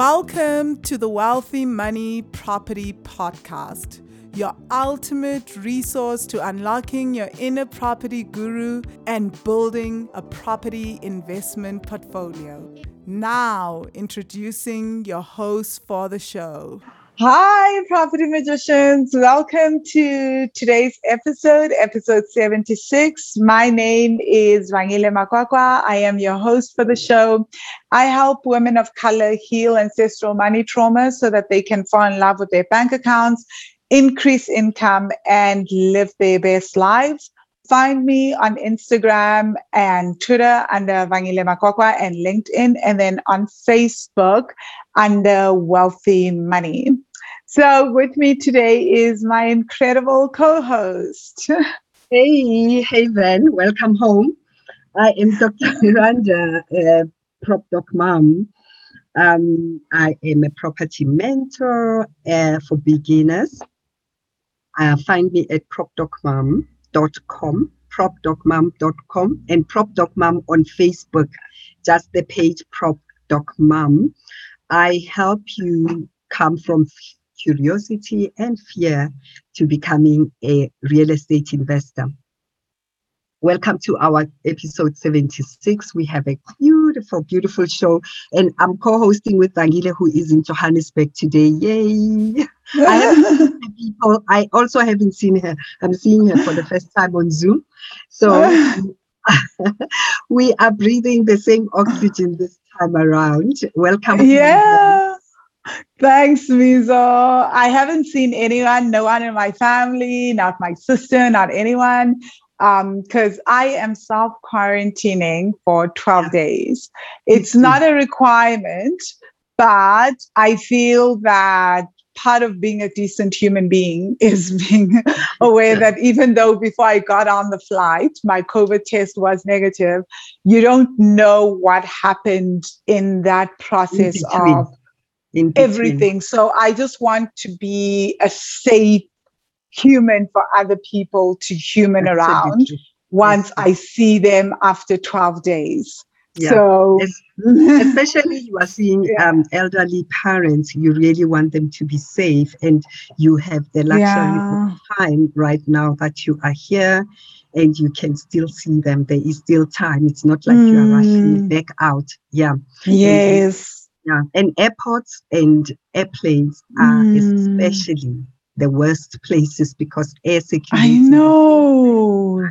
Welcome to the Wealthy Money Property Podcast, your ultimate resource to unlocking your inner property guru and building a property investment portfolio. Now, introducing your host for the show. Hi, property magicians. Welcome to today's episode, episode 76. My name is Vangile Makwakwa. I am your host for the show. I help women of color heal ancestral money trauma so that they can fall in love with their bank accounts, increase income, and live their best lives. Find me on Instagram and Twitter under Vangile Makwakwa and LinkedIn, and then on Facebook under Wealthy Money. So, with me today is my incredible co host. Hey, hey, Van, welcome home. I am Dr. Miranda, uh, Prop Doc Mom. Um, I am a property mentor uh, for beginners. Uh, find me at propdocmom.com, propdocmom.com, and propdocmom on Facebook, just the page Prop Doc Mom. I help you come from curiosity and fear to becoming a real estate investor. Welcome to our episode 76. We have a beautiful, beautiful show, and I'm co-hosting with Vangile, who is in Johannesburg today. Yay! I haven't seen people. I also haven't seen her. I'm seeing her for the first time on Zoom. So we are breathing the same oxygen this time around. Welcome. Yeah. Thanks, Mizo. I haven't seen anyone, no one in my family, not my sister, not anyone, because um, I am self quarantining for 12 days. It's not a requirement, but I feel that part of being a decent human being is being aware that even though before I got on the flight, my COVID test was negative, you don't know what happened in that process of everything. So I just want to be a safe human for other people to human Absolutely. around once. I see them after 12 days. Yeah. So, especially you are seeing yeah. um, elderly parents, you really want them to be safe, and you have the luxury yeah. of time right now that you are here and you can still see them. There is still time. It's not like mm. you are rushing mm. back out. Yeah. Yes. Yeah, and airports and airplanes are mm. especially the worst places because air security. I know.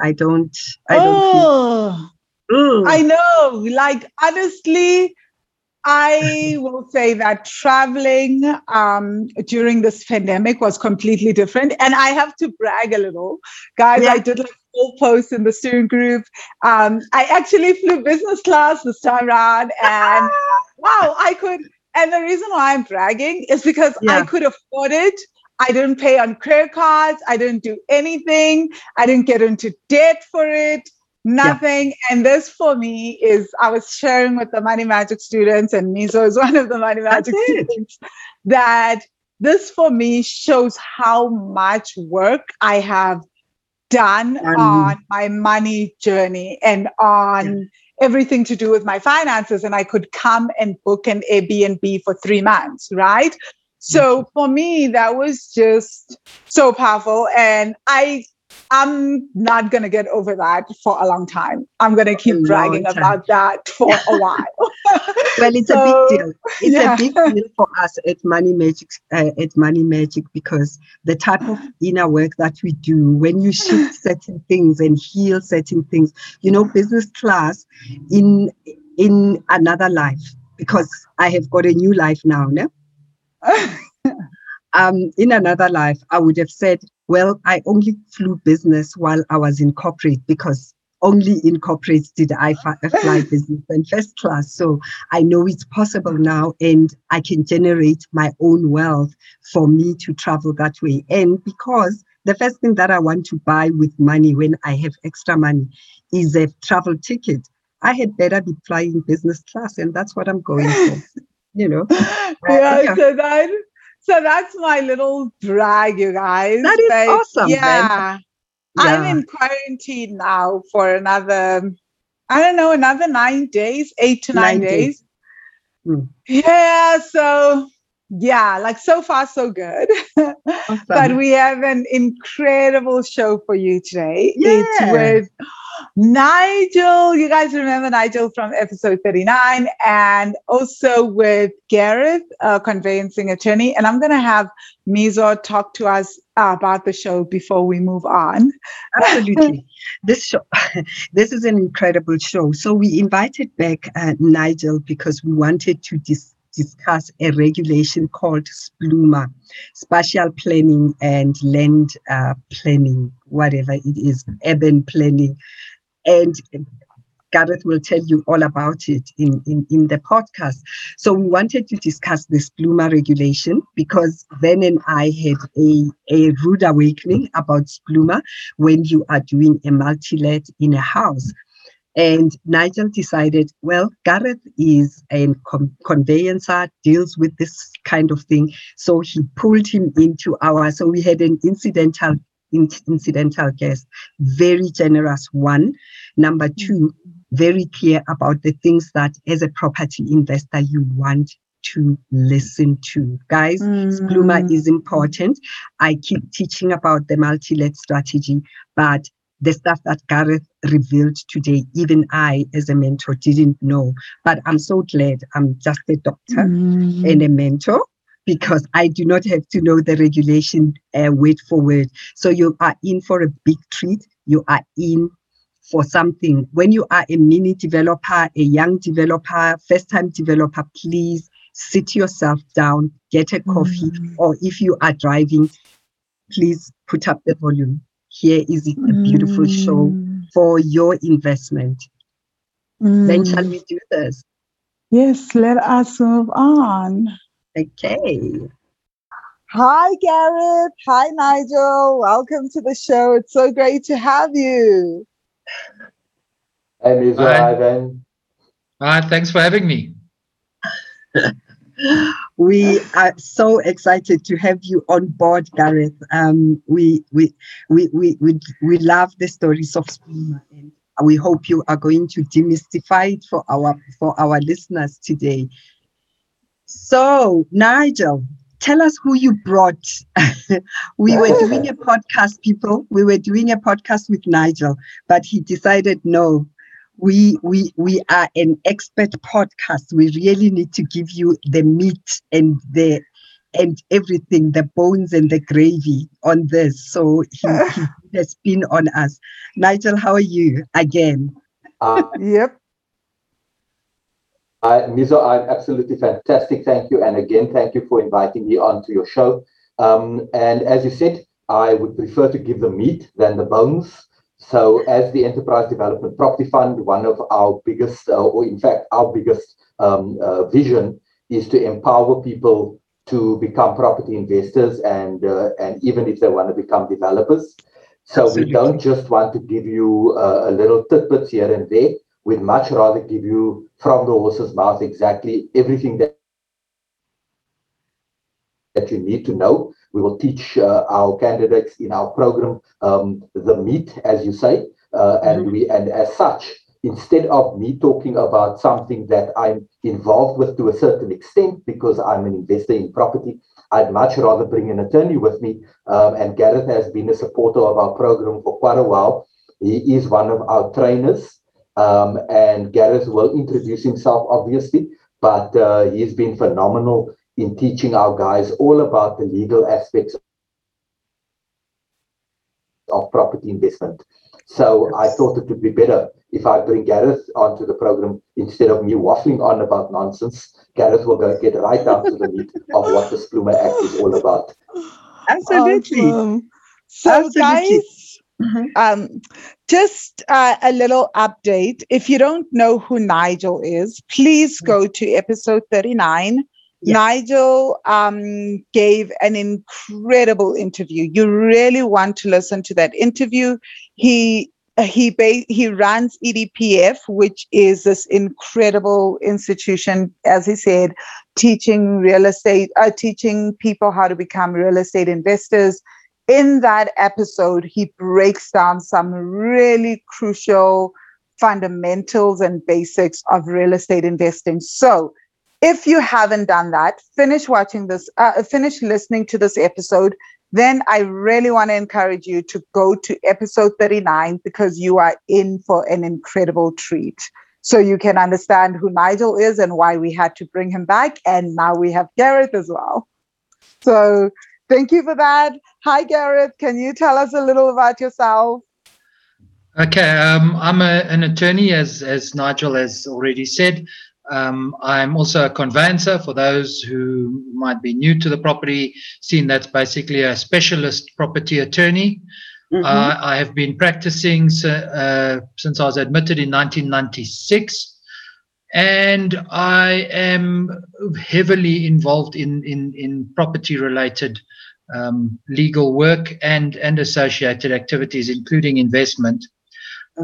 I don't. I don't. Oh, feel, I know. Like honestly, I will say that traveling um, during this pandemic was completely different. And I have to brag a little. Guys, yeah. I did like full posts in the student group. Um, I actually flew business class this time around. And wow, I could. And the reason why I'm bragging is because yeah. I could afford it. I didn't pay on credit cards. I didn't do anything. I didn't get into debt for it nothing. Yeah. And this for me is I was sharing with the Money Magic students, and Mizo is one of the Money Magic students, that this for me shows how much work I have done um, on my money journey and on. Everything to do with my finances. And I could come and book an Airbnb for three months, right? So mm-hmm. for me, that was just so powerful. And I I'm not going to get over that for a long time. I'm going to keep bragging about that for a while. well, it's so, a big deal. It's yeah. a big deal for us at Money Magic, uh, at Money Magic, because the type of inner work that we do when you shift certain things and heal certain things, you know, business class in in another life, because I have got a new life now. No? um, in another life, I would have said, well, I only flew business while I was in corporate because only in corporate did I fly business and first class. So I know it's possible now and I can generate my own wealth for me to travel that way. And because the first thing that I want to buy with money when I have extra money is a travel ticket. I had better be flying business class, and that's what I'm going for. you know. yeah, uh, yeah. so that so that's my little drag, you guys. That is but, awesome. Yeah. yeah. I'm in quarantine now for another, I don't know, another nine days, eight to nine, nine days. days. Mm. Yeah, so yeah, like so far so good. Awesome. but we have an incredible show for you today. Yeah. It's with Nigel. You guys remember Nigel from episode 39 and also with Gareth, a conveyancing attorney. And I'm going to have Mizo talk to us about the show before we move on. Absolutely. this show, this is an incredible show. So we invited back uh, Nigel because we wanted to dis- discuss a regulation called SPLUMA, Spatial Planning and Land uh, Planning, whatever it is, urban planning. And Gareth will tell you all about it in, in, in the podcast. So we wanted to discuss this SPLUMA regulation because Ben and I had a, a rude awakening about SPLUMA when you are doing a multi-let in a house. And Nigel decided, well, Gareth is a con- conveyancer, deals with this kind of thing. So he pulled him into our, so we had an incidental in- incidental guest, very generous one. Number two, very clear about the things that as a property investor you want to listen to. Guys, mm. SPLUMA is important. I keep teaching about the multi-let strategy, but the stuff that Gareth revealed today, even I, as a mentor, didn't know. But I'm so glad I'm just a doctor mm. and a mentor because I do not have to know the regulation uh, word for word. So you are in for a big treat. You are in for something. When you are a mini developer, a young developer, first time developer, please sit yourself down, get a coffee, mm. or if you are driving, please put up the volume here is a beautiful mm. show for your investment. Mm. Then shall we do this? Yes, let us move on. Okay. Hi, Gareth. Hi, Nigel. Welcome to the show. It's so great to have you. Hey, Mizo. Hi, Ben. Hi, thanks for having me. we are so excited to have you on board, Gareth. Um, we, we, we, we, we, we love the stories of SPLUMA and we hope you are going to demystify it for our, for our listeners today. So, Nigel, tell us who you brought. we were doing a podcast, people. We were doing a podcast with Nigel, but he decided no, we we we are an expert podcast we really need to give you the meat and the and everything the bones and the gravy on this so he, he has been on us nigel how are you again uh, yep uh, Mizo, I'm absolutely fantastic. Thank you. And again, thank you for inviting me on to your show. Um, and as you said, I would prefer to give the meat than the bones. So, as the Enterprise Development Property Fund, one of our biggest, uh, or in fact, our biggest um, uh, vision is to empower people to become property investors and uh, and even if they want to become developers. So Absolutely. we don't just want to give you uh, a little tidbits here and there. We'd much rather give you from the horse's mouth exactly everything that that you need to know we will teach uh, our candidates in our program um, the meat, as you say, uh, and mm-hmm. we and as such, instead of me talking about something that I'm involved with to a certain extent because I'm an investor in property, I'd much rather bring an attorney with me. Um, and Gareth has been a supporter of our program for quite a while. He is one of our trainers, um, and Gareth will introduce himself, obviously, but uh, he's been phenomenal in teaching our guys all about the legal aspects of property investment. So I thought it would be better if I bring Gareth onto the program instead of me waffling on about nonsense. Gareth will go get right down to the meat of what the SPLUMA Act is all about. Absolutely. Awesome. So, Absolutely. guys, mm-hmm. um, just uh, a little update. If you don't know who Nigel is, please go to episode 39 Nigel um, gave an incredible interview. You really want to listen to that interview. He he ba- he runs EDPF, which is this incredible institution, as he said, teaching real estate, uh, teaching people how to become real estate investors. In that episode, he breaks down some really crucial fundamentals and basics of real estate investing. So if you haven't done that, finish watching this, uh, finish listening to this episode. Then I really want to encourage you to go to episode 39 because you are in for an incredible treat. So you can understand who Nigel is and why we had to bring him back. And now we have Gareth as well. So thank you for that. Hi, Gareth. Can you tell us a little about yourself? Okay, um, I'm a, an attorney, as as Nigel has already said. Um, I'm also a conveyancer for those who might be new to the property scene. That's basically a specialist property attorney. Mm-hmm. Uh, I have been practicing uh, since I was admitted in 1996, and I am heavily involved in in, in property related um, legal work and and associated activities, including investment.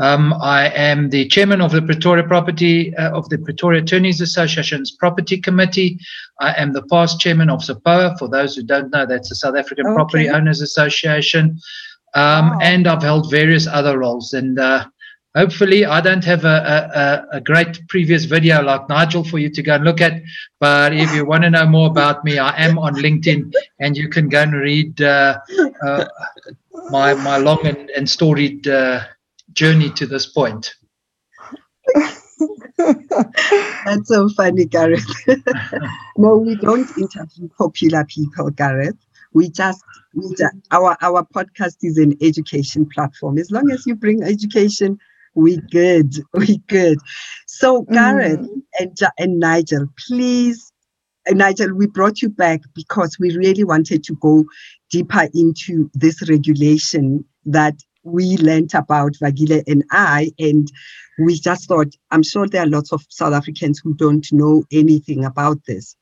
Um, I am the chairman of the Pretoria Property uh, of the Pretoria Attorneys Association's Property Committee. I am the past chairman of SAPOA. For those who don't know, that's the South African okay. Property Owners Association. Um, wow. And I've held various other roles. And uh, hopefully, I don't have a, a, a, great previous video like Nigel for you to go and look at. But if you want to know more about me, I am on LinkedIn, and you can go and read uh, uh my my long and, and storied uh, journey to this point. That's so funny, Gareth. no, we don't interview popular people, Gareth. We just, we just our our podcast is an education platform. As long as you bring education, we good, we good. So Gareth mm. and and Nigel, please, Nigel, we brought you back because we really wanted to go deeper into this regulation that we learned about Vangile and I, and we just thought, I'm sure there are lots of South Africans who don't know anything about this.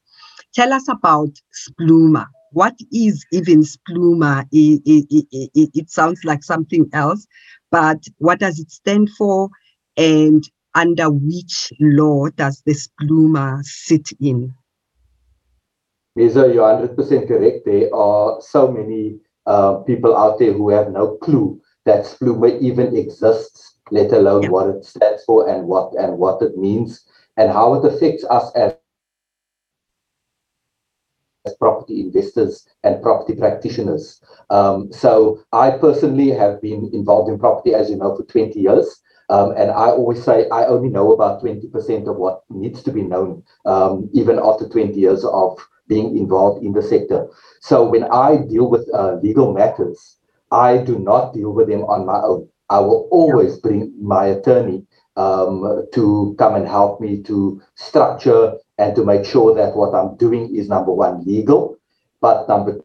Tell us about Spluma. What is even Spluma? It, it, it, it sounds like something else, but what does it stand for? And under which law does the Spluma sit in? Misa, you're 100% correct. There are so many uh, people out there who have no clue that Spluma even exists, let alone yeah. what it stands for and what and what it means and how it affects us as as property investors and property practitioners. Um, so I personally have been involved in property, as you know, for 20 years. Um, and I always say I only know about 20% of what needs to be known, um, even after 20 years of being involved in the sector. So when I deal with uh, legal matters, I do not deal with them on my own. I will always bring my attorney um, to come and help me to structure and to make sure that what I'm doing is number one, legal, but number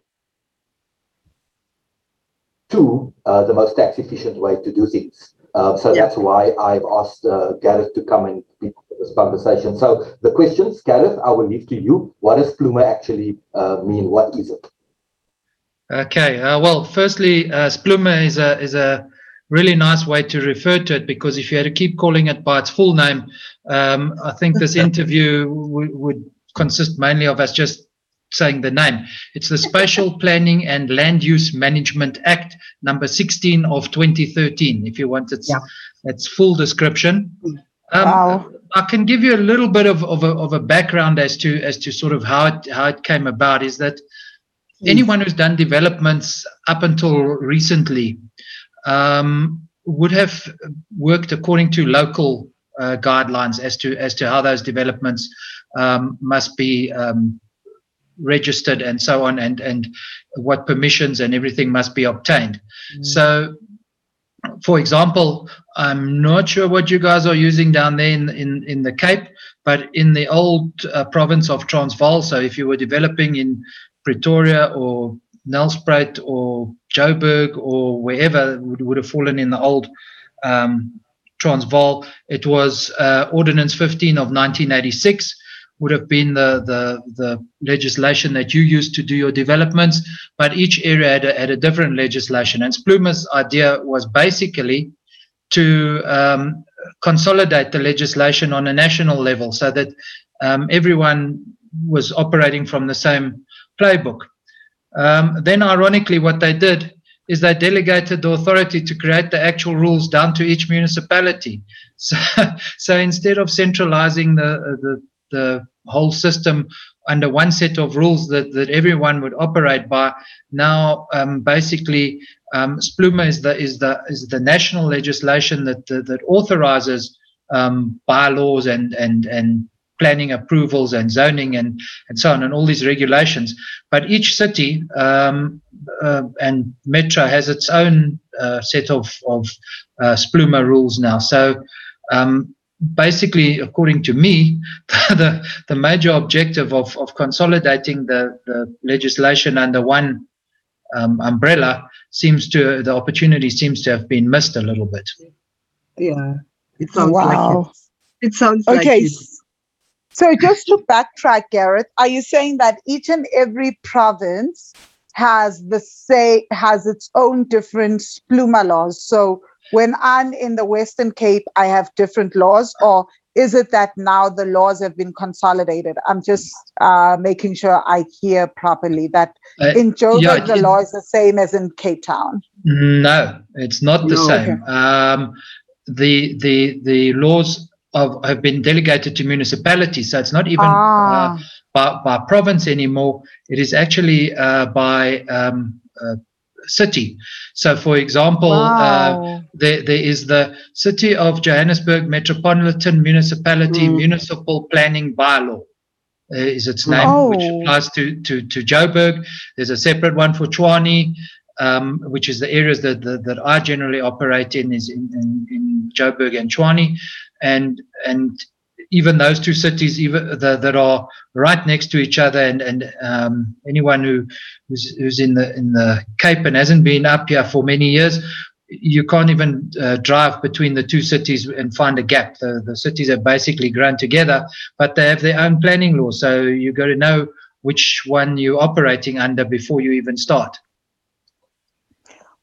two, uh, the most tax efficient way to do things. Uh, so yeah. that's why I've asked uh, Gareth to come and be this conversation. So the questions, Gareth, I will leave to you. What does Spluma actually uh, mean? What is it? Okay. Uh, well, firstly, uh, Spluma is a is a really nice way to refer to it because if you had to keep calling it by its full name, um, I think this interview w- would consist mainly of us just saying the name. It's the Spatial Planning and Land Use Management Act, number 16 of 2013. If you want its yeah. its full description. Um, wow. I can give you a little bit of, of, a, of a background as to as to sort of how it how it came about. Is that anyone who's done developments up until recently um, would have worked according to local uh, guidelines as to as to how those developments um, must be um, registered and so on, and and what permissions and everything must be obtained. Mm. So, for example, I'm not sure what you guys are using down there in in, in the Cape, but in the old uh, province of Transvaal, so if you were developing in Pretoria or Nelspruit or Joburg or wherever would, would have fallen in the old um, Transvaal. It was uh, Ordinance 15 of 1986 would have been the, the, the legislation that you used to do your developments, but each area had a, had a different legislation. And Spluma's idea was basically to um, consolidate the legislation on a national level so that um, everyone was operating from the same playbook. Um, then, ironically, what they did is they delegated the authority to create the actual rules down to each municipality. So, so instead of centralizing the, the the whole system under one set of rules that, that everyone would operate by. Now, um, basically, um, SPLUMA is the is the is the national legislation that that, that authorizes um, bylaws and and and planning approvals and zoning and and so on and all these regulations. But each city um, uh, and metro has its own uh, set of of uh, SPLUMA rules now. So um, basically, according to me, the, the major objective of, of consolidating the, the legislation under one um, umbrella seems to, the opportunity seems to have been missed a little bit. Yeah, it sounds Wow. like it. It sounds like Okay. it. So just to backtrack, Gareth, are you saying that each and every province has the say has its own different spluma laws? So when I'm in the Western Cape, I have different laws, or is it that now the laws have been consolidated? I'm just uh, making sure I hear properly that Uh, in Joburg yeah, the it- law is the same as in Cape Town. No, it's not the No. same. Um, the the the laws of have been delegated to municipalities, so it's not even uh, ah, by, by province anymore. It is actually uh, by um, uh, city. So, for example, uh, wow. there, there is the City of Johannesburg Metropolitan Municipality Mm. Municipal Planning Bylaw. Uh, is its name, which Oh. applies to, to, to Joburg. There's a separate one for Tshwane, um, which is the areas that, that, that I generally operate in, is in, in, in Joburg and Tshwane. And, and even those two cities, even the, that are right next to each other, and, and um, anyone who, who's, who's in the in the Cape and hasn't been up here for many years, you can't even uh, drive between the two cities and find a gap. The, the cities are basically grown together, but they have their own planning law. So you got to know which one you're operating under before you even start.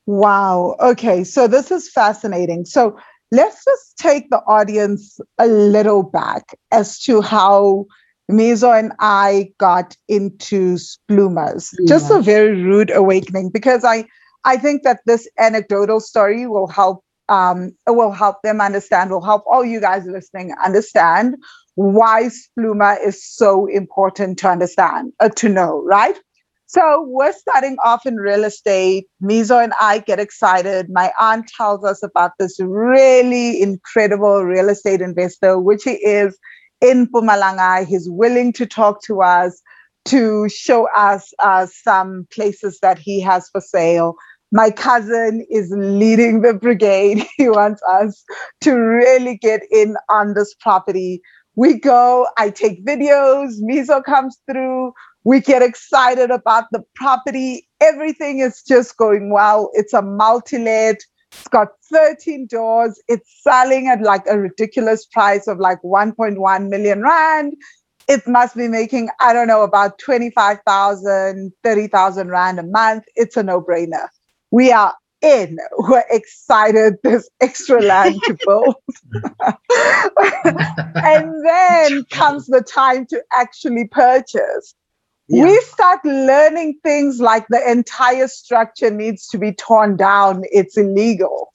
Wow. Okay. So this is fascinating. So let's just take the audience a little back as to how Mizo and I got into splumas. Just a very rude awakening because I I think that this anecdotal story will help um will help them understand, will help all you guys listening understand why spluma is so important to understand, uh, to know, right? So we're starting off in real estate. Mizo and I get excited. My aunt tells us about this really incredible real estate investor, which he is in Mpumalanga. He's willing to talk to us, to show us uh, some places that he has for sale. My cousin is leading the brigade. He wants us to really get in on this property. We go, I take videos, Mizo comes through, we get excited about the property. Everything is just going well. It's a multi-let. It's got 13 doors. It's selling at like a ridiculous price of like 1.1 million rand. It must be making, I don't know, about 25,000, 30,000 rand a month. It's a no-brainer. We are in. We're excited. There's extra land to build. and then comes the time to actually purchase Yeah. we start learning things like the entire structure needs to be torn down. It's illegal.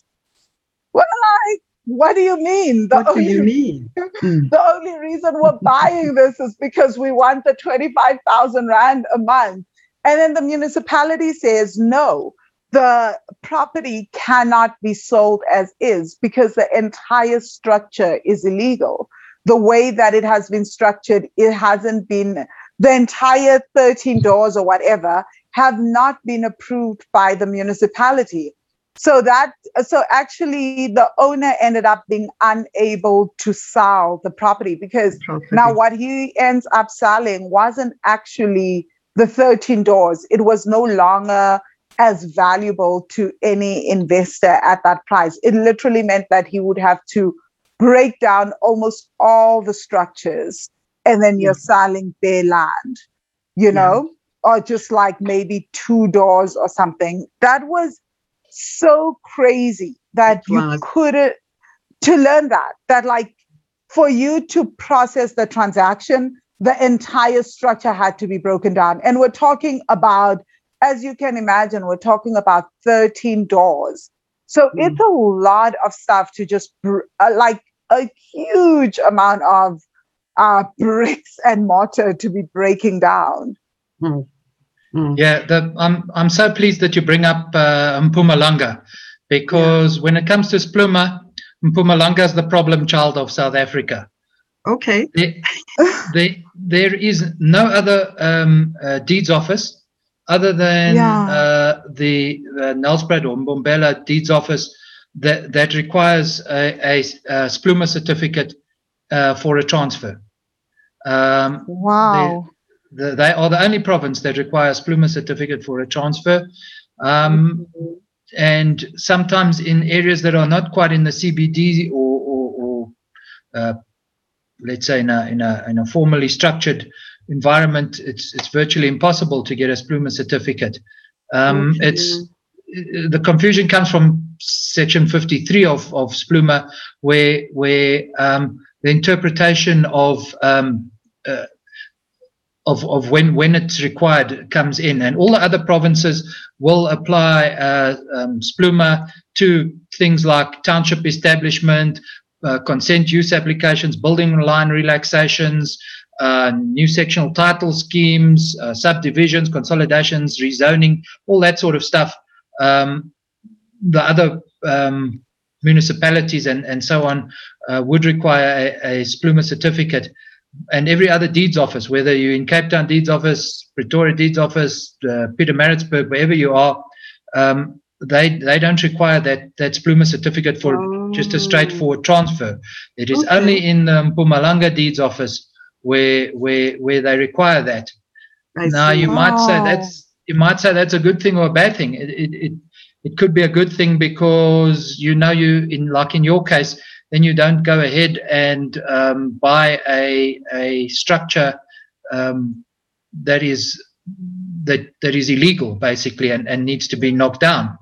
Well, like, what do you mean? The what do only, you mean? The hmm. only reason we're buying this is because we want the 25,000 Rand a month. And then the municipality says, no, the property cannot be sold as is because the entire structure is illegal. The way that it has been structured, it hasn't been, the entire 13 doors or whatever have not been approved by the municipality. So that, so actually the owner ended up being unable to sell the property because now, what he ends up selling wasn't actually the 13 doors. It was no longer as valuable to any investor at that price. It literally meant that he would have to break down almost all the structures and then you're selling bare land, you Yeah. know, or just like maybe two doors or something. That was so crazy that you couldn't to learn that that like for you to process the transaction the entire structure had to be broken down and we're talking about as you can imagine we're talking about 13 doors so Mm. it's a lot of stuff to just br- uh, like a huge amount of uh, bricks and mortar to be breaking down. Mm. Mm. Yeah, the, I'm I'm so pleased that you bring up uh, Mpumalanga because when it comes to Spluma, Mpumalanga is the problem child of South Africa. Okay. There, there, there is no other um, uh, deeds office other than Yeah. uh, the, the Nelspruit or Mbombela deeds office that, that requires a, a, a Spluma certificate uh, for a transfer. Um, Wow. the, they are the only province that requires Spluma certificate for a transfer. Um, and sometimes in areas that are not quite in the CBD or, or, or uh, let's say in a, in a in a formally structured environment, it's it's virtually impossible to get a Spluma certificate. Um, Okay. It's the confusion comes from section 53 of of Spluma, where where um, the interpretation of um, uh, of, of when, when it's required comes in. And all the other provinces will apply uh, um, Spluma to things like township establishment, uh, consent use applications, building line relaxations, uh, new sectional title schemes, uh, subdivisions, consolidations, rezoning, all that sort of stuff. Um, the other um, municipalities and, and so on uh, would require a, a Spluma certificate and every other deeds office, whether you're in Cape Town deeds office, Pretoria deeds office, uh, Pietermaritzburg, wherever you are, um, they they don't require that that Spluma certificate for just a straightforward transfer. It is Okay. only in the Mpumalanga deeds office where where where they require that. I now see. you might say that's you might say that's a good thing or a bad thing. It it it, it could be a good thing because you know you in like in your case, then you don't go ahead and um, buy a a structure um, that is that that is illegal basically and, and needs to be knocked down.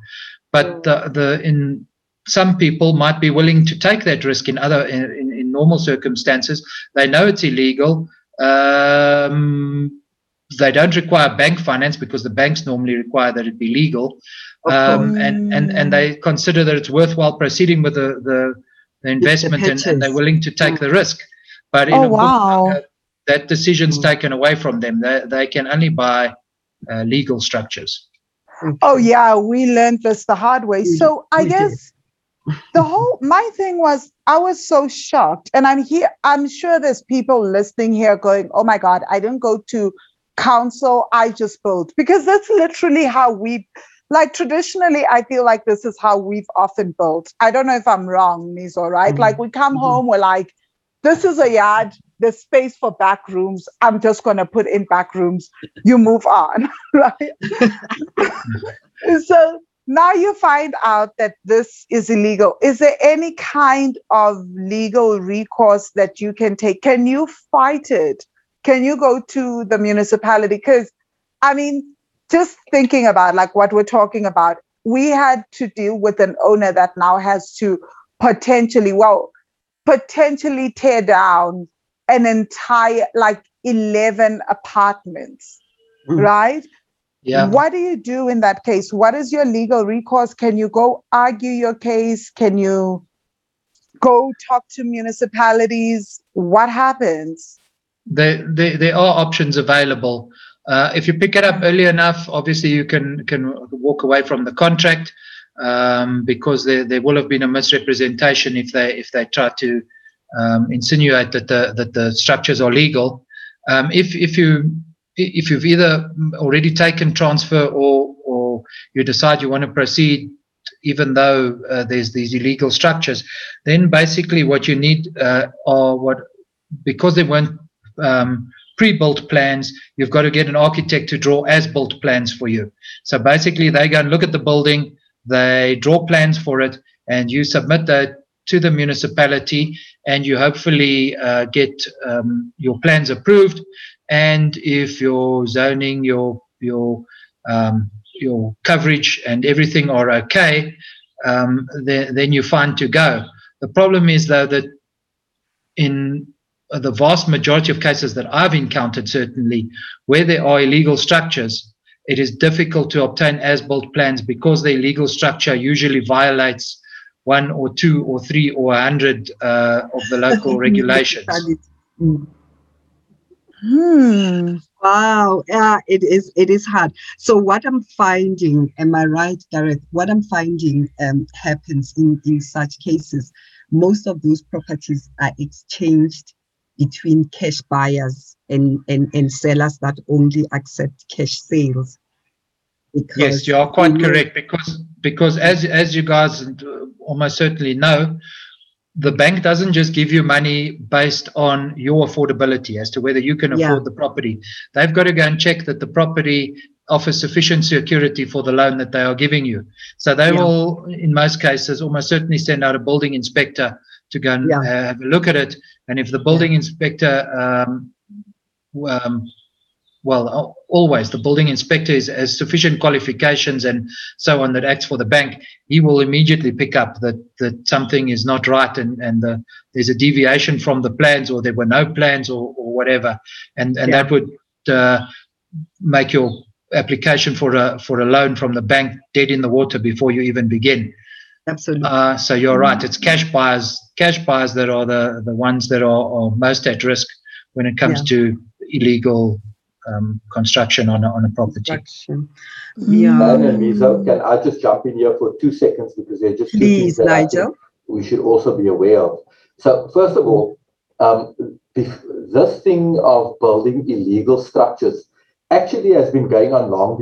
But the, the in some people might be willing to take that risk in other in, in, in normal circumstances. They know it's illegal. Um, they don't require bank finance because the banks normally require that it be legal, um, and, and and they consider that it's worthwhile proceeding with the the, the investment and, and they're willing to take Mm. the risk. But in Oh, a book, wow. uh, that decision's Mm. taken away from them. They, they can only buy uh, legal structures. Oh yeah, we learned this the hard way. We- So I guess the whole my thing was I was so shocked, and I'm here. I'm sure there's people listening here going, "Oh my God, I didn't go to council. I just built," because that's literally how we. Like traditionally, I feel like this is how we've often built. I don't know if I'm wrong, Niso, right? Mhm. Like we come Mhm. home, we're like, this is a yard, there's space for back rooms. I'm just gonna put in back rooms. You move on, right? so now you find out that this is illegal. Is there any kind of legal recourse that you can take? Can you fight it? Can you go to the municipality? Because, I mean, just thinking about like what we're talking about, we had to deal with an owner that now has to potentially, well, potentially tear down an entire like 11 apartments, Mm. right? Yeah. What do you do in that case? What is your legal recourse? Can you go argue your case? Can you go talk to municipalities? What happens? there, there, there are options available. Uh, if you pick it up early enough, obviously you can can walk away from the contract um, because there, there will have been a misrepresentation if they if they try to um, insinuate that the that the structures are legal. Um, if if you if you've either already taken transfer or or you decide you want to proceed even though uh, there's these illegal structures, then basically what you need uh, are what because they weren't um, pre-built plans, you've got to get an architect to draw as-built plans for you. So basically, they go and look at the building, they draw plans for it, and you submit that to the municipality, and you hopefully uh, get um, your plans approved. And if your zoning, your your um, your coverage and everything are okay, um, then, then you're fine to go. The problem is though that in the vast majority of cases that I've encountered, certainly where there are illegal structures, it is difficult to obtain as-built plans because the illegal structure usually violates one or two or three or a hundred uh, of the local regulations. Mm. Hmm. Wow, yeah, it is. It is hard. So what I'm finding, am I right, Gareth? What I'm finding um, happens in in such cases. Most of those properties are exchanged between cash buyers and and, and sellers that only accept cash sales. Yes, you are quite correct because because as as you guys almost certainly know, the bank doesn't just give you money based on your affordability as to whether you can afford yeah. the property. They've got to go and check that the property offers sufficient security for the loan that they are giving you. So they yeah. will, in most cases, almost certainly send out a building inspector to go and yeah. uh, have a look at it. And if the building inspector um, um, well, always the building inspector is, has sufficient qualifications and so on that acts for the bank, he will immediately pick up that, that something is not right and, and the, there's a deviation from the plans or there were no plans or, or whatever. And, and yeah. that would uh, make your application for a, for a loan from the bank dead in the water before you even begin. Absolutely. Uh, so you're mm-hmm. right. It's cash buyers, cash buyers that are the, the ones that are, are most at risk when it comes yeah. to illegal um, construction on a, on a property. Construction. Yeah. And Mizo, can I just jump in here for two seconds because they're just please, Nigel. We should also be aware of. So first of all, um, this thing of building illegal structures actually has been going on long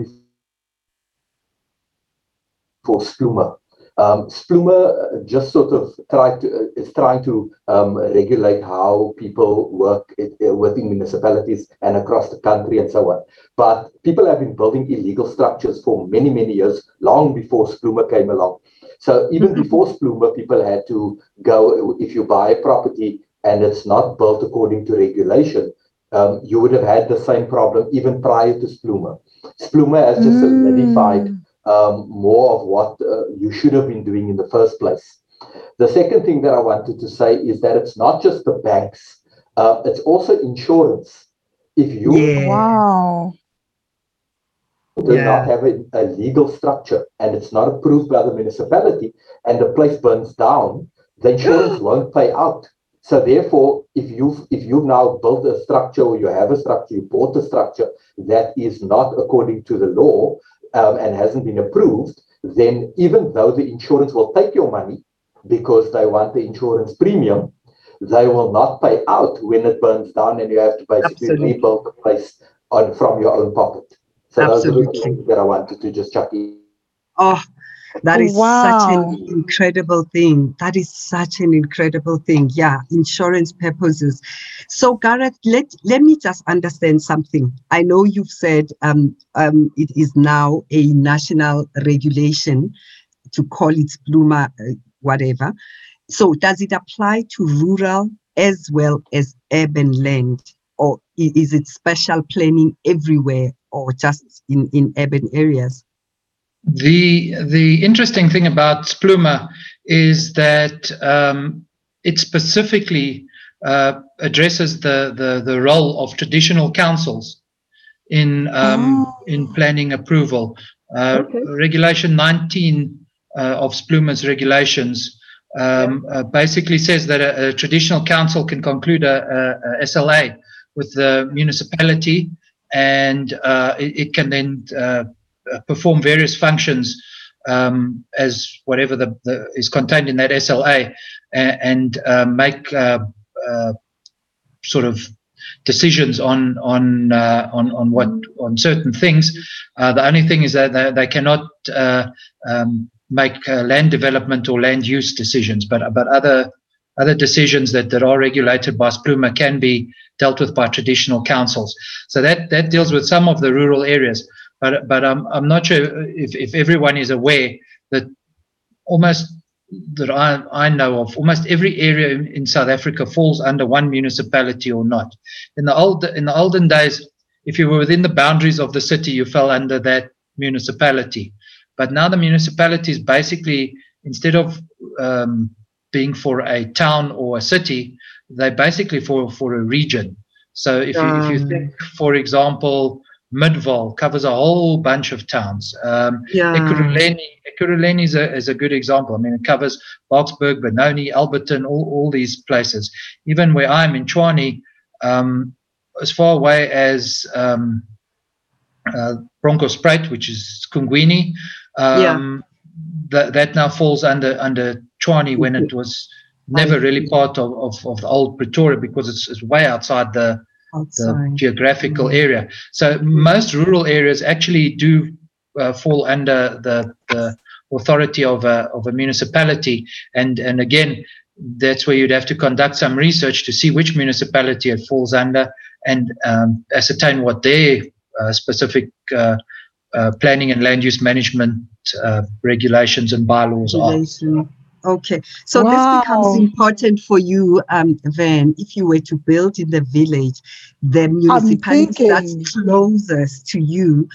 before Splumo. Um, Splumo just sort of tried to, uh, is trying to um, regulate how people work uh, within municipalities and across the country and so on. But people have been building illegal structures for many, many years, long before Splumo came along. So even mm-hmm. before Splumo, people had to go, if you buy a property and it's not built according to regulation, um, you would have had the same problem even prior to Splumo. Splumo has just mm. solidified um, more of what uh, you should have been doing in the first place. The second thing that I wanted to say is that it's not just the banks, uh, it's also insurance. If you yeah. wow. do yeah. not have a, a legal structure and it's not approved by the municipality and the place burns down, the insurance won't pay out. So therefore, if you've if you've now built a structure or you have a structure, you bought a structure that is not according to the law, um, and hasn't been approved, then even though the insurance will take your money because they want the insurance premium, they will not pay out when it burns down and you have to basically Absolutely. rebuild the place on from your own pocket. So Absolutely. those are the things that I wanted to just chuck in. Oh, that is wow. such an incredible thing. That is such an incredible thing. Yeah, insurance purposes. So, Gareth, let, let me just understand something. I know you've said um, um, it is now a national regulation to call it Bluma, uh, whatever. So, does it apply to rural as well as urban land? Or is it special planning everywhere or just in, in urban areas? The the interesting thing about Spluma is that um, it specifically uh, addresses the, the the role of traditional councils in um, oh. in planning approval. Uh, okay. Regulation 19 uh, of Spluma's regulations um, uh, basically says that a, a, traditional council can conclude a, a, a, SLA with the municipality, and uh, it, it, can then uh, uh, perform various functions um, as whatever the, the, is contained in that SLA and, and uh, make uh, uh, sort of decisions on on uh, on on what on certain things. Uh, the only thing is that they, they cannot um, make land development or land use decisions, but but other other decisions that, that are regulated by Spluma can be dealt with by traditional councils. So that that deals with some of the rural areas but but I'm I'm not sure if, if everyone is aware that almost that I, I know of almost every area in, in, South Africa falls under one municipality or not. In the old in the olden days, if you were within the boundaries of the city, you fell under that municipality. But now the municipality is basically instead of um, being for a town or a city, they're basically for for a region. So if you, if you um. think, for example, Midvaal covers a whole bunch of towns. Um, yeah. Ekurhuleni, Ekurhuleni is a, is a good example. I mean, it covers Boksburg, Benoni, Alberton, all, all these places. Even where I'm in Tshwane, um, as far away as um, uh, which is Kungwini. Um, Yeah. that, that now falls under under Tshwane when it was never really part of, of, of the old Pretoria because it's, it's way outside the, the geographical area. So most rural areas actually do uh, fall under the, the authority of a, of a municipality. And, and again, that's where you'd have to conduct some research to see which municipality it falls under and um, ascertain what their uh, specific uh, uh, planning and land use management uh, regulations and bylaws are. Okay, so this becomes important for you, um, Van, if you were to build in the village, the municipality that's closest to you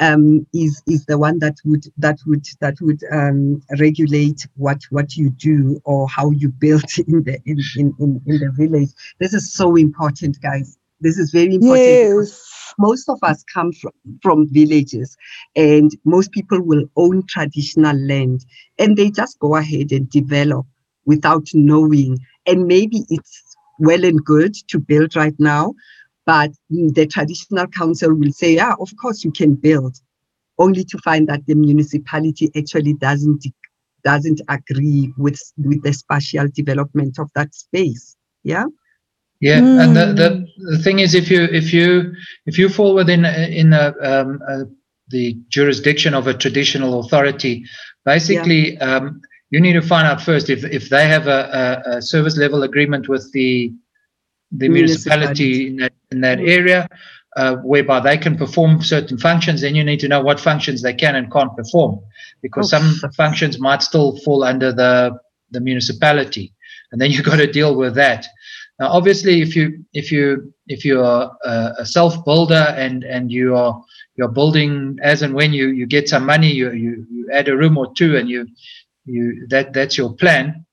um, is is the one that would that would that would um, regulate what what you do or how you build in the in, in, in, in the village. This is so important, guys. This is very important. Yes. Most of us come from, from villages and most people will own traditional land and they just go ahead and develop without knowing. And maybe it's well and good to build right now but mm, the traditional council will say yeah of course you can build only to find that the municipality actually doesn't doesn't agree with with the spatial development of that space yeah Yeah, and the, Mm. the the thing is, if you if you if you fall within in a, um, a, the jurisdiction of a traditional authority, basically, um, you need to find out first if if they have a, a, a service level agreement with the the municipality in that in that area, uh, whereby they can perform certain functions. Then you need to know what functions they can and can't perform, because Oh, some functions might still fall under the the municipality, and then you've got to deal with that. Now, obviously, if you if you if you are a, a self builder and and you are you're building as and when you you get some money, you you, you add a room or two, and you you that that's your plan.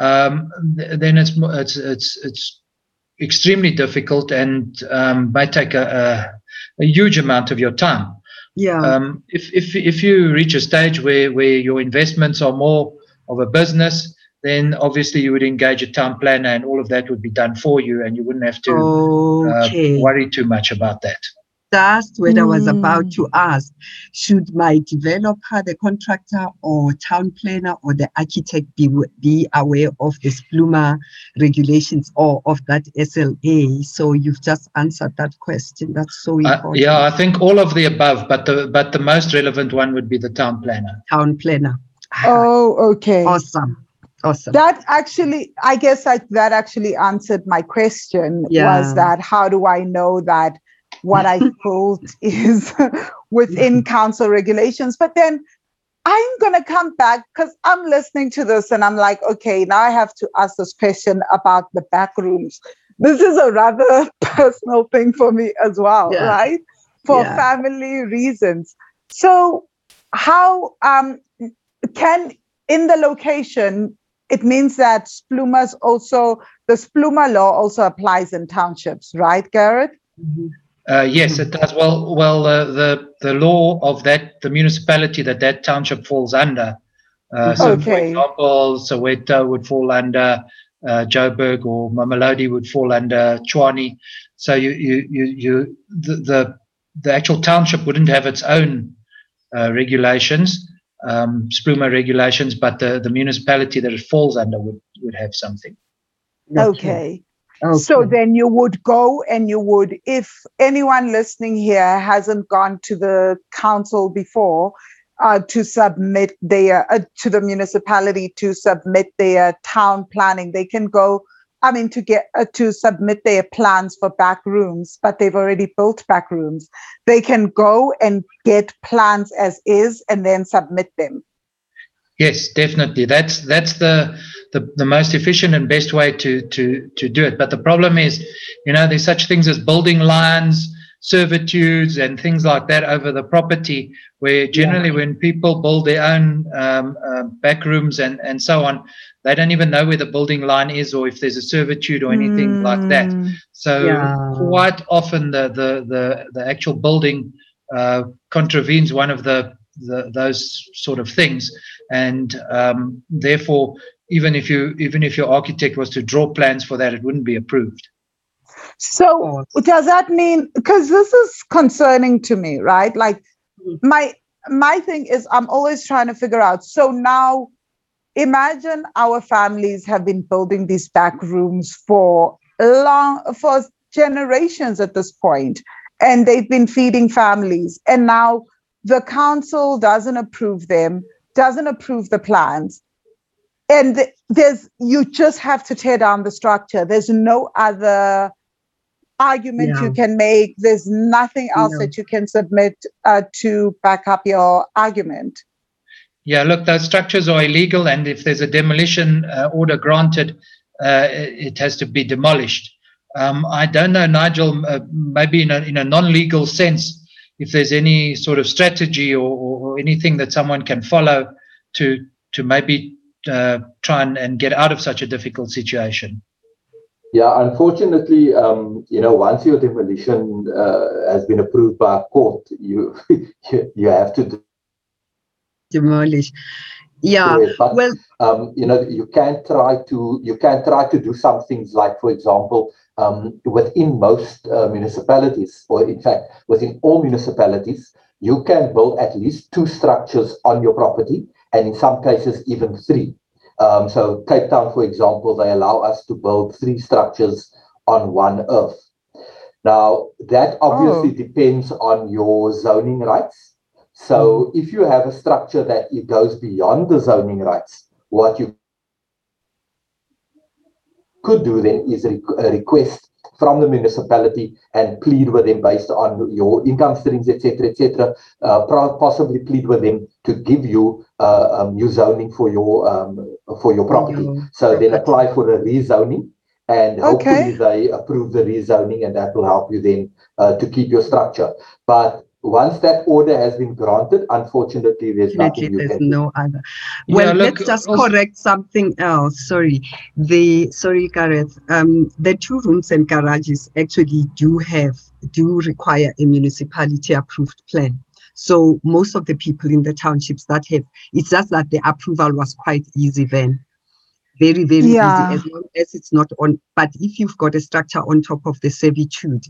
Um, th- then it's it's it's it's extremely difficult and um, might take a, a, a huge amount of your time. yeah Um, if, if, if you reach a stage where, where your investments are more of a business, then obviously you would engage a town planner and all of that would be done for you and you wouldn't have to uh, worry too much about that. that's what I was about Mm. to ask. Should my developer, the contractor, or town planner, or the architect be be aware of the SPLUMA regulations or of that SLA? So you've just answered that question. That's so Uh, important. yeah, I think all of the above, but the, but the most relevant one would be the town planner. Town planner. Oh, okay. awesome. Awesome. That actually, I guess like that actually answered my question Yeah. was that how do I know that what I built is within council regulations? But then I'm going to come back because I'm listening to this and I'm like, okay, now I have to ask this question about the back rooms. This is a rather personal thing for me as well, Yeah. right? For Yeah. family reasons. So, how um, can in the location it means that splumas also the spluma law also applies in townships right Gareth Mhm. Uh, yes, it does. Well, well, uh, the the law of that the municipality that that township falls under. Uh, so, for Okay. example, Soweto would fall under uh, Joburg, or Mamelodi would fall under Tshwane. So you you you, you the, the the actual township wouldn't have its own uh, regulations, um, Spluma regulations, but the, the municipality that it falls under would, would have something. okay. Okay. so then you would go and you would if anyone listening here hasn't gone to the council before uh, to submit their uh, to the municipality to submit their town planning they can go i mean to get uh, to submit their plans for back rooms but they've already built back rooms they can go and get plans as is and then submit them Yes, definitely. That's that's the, the the most efficient and best way to to to do it. But the problem is, you know, there's such things as building lines, servitudes, and things like that over the property. Where generally, when people build their own um, uh, back rooms and and so on, they don't even know where the building line is or if there's a servitude or anything like that. Mm, So Yeah. quite often the the the, the actual building uh, contravenes one of the, the those sort of things, and um, therefore even if you even if your architect was to draw plans for that, it wouldn't be approved. So does that mean because this is concerning to me, right? Like Mhm. my my thing is I'm always trying to figure out. So now imagine our families have been building these back rooms for long for generations at this point and they've been feeding families. And now the council doesn't approve them doesn't approve the plans. And there's you just have to tear down the structure. There's no other argument Yeah. you can make. There's nothing else No. that you can submit uh, to back up your argument Yeah, look, those structures are illegal, and if there's a demolition uh, order granted, uh, it has to be demolished. Um, I don't know, Nigel, uh, maybe in a, in a non-legal sense, if there's any sort of strategy or, or, anything that someone can follow to to maybe uh, try and, and get out of such a difficult situation. Yeah, unfortunately, um, you know, once your demolition uh, has been approved by a court, you you, have to demolish. Yeah. But Well, um, you know, you can try to you can try to do some things like, for example, um, within most uh, municipalities, or in fact, within all municipalities, you can build at least two structures on your property, and in some cases even three. Um, so Cape Town, for example, they allow us to build three structures on one earth. Now that obviously depends on your zoning rights. So if you have a structure that it goes beyond the zoning rights, what you could do then is re- uh, request from the municipality and plead with them based on your income streams, etc., etc. Uh, possibly plead with them to give you uh, um, new zoning for your um, for your property. your So then apply for a rezoning, and Okay. hopefully they approve the rezoning, and that will help you then uh, to keep your structure. But once that order has been granted, unfortunately, there's Definitely, nothing you there's can do. no other. Yeah, Well, look, let's just also- correct something else. Sorry, the sorry, Gareth. Um, the two rooms and garages actually do have do require a municipality approved plan. So most of the people in the townships that have, it's just that the approval was quite easy then. Very, very Yeah. easy as long as it's not on. But if you've got a structure on top of the servitude,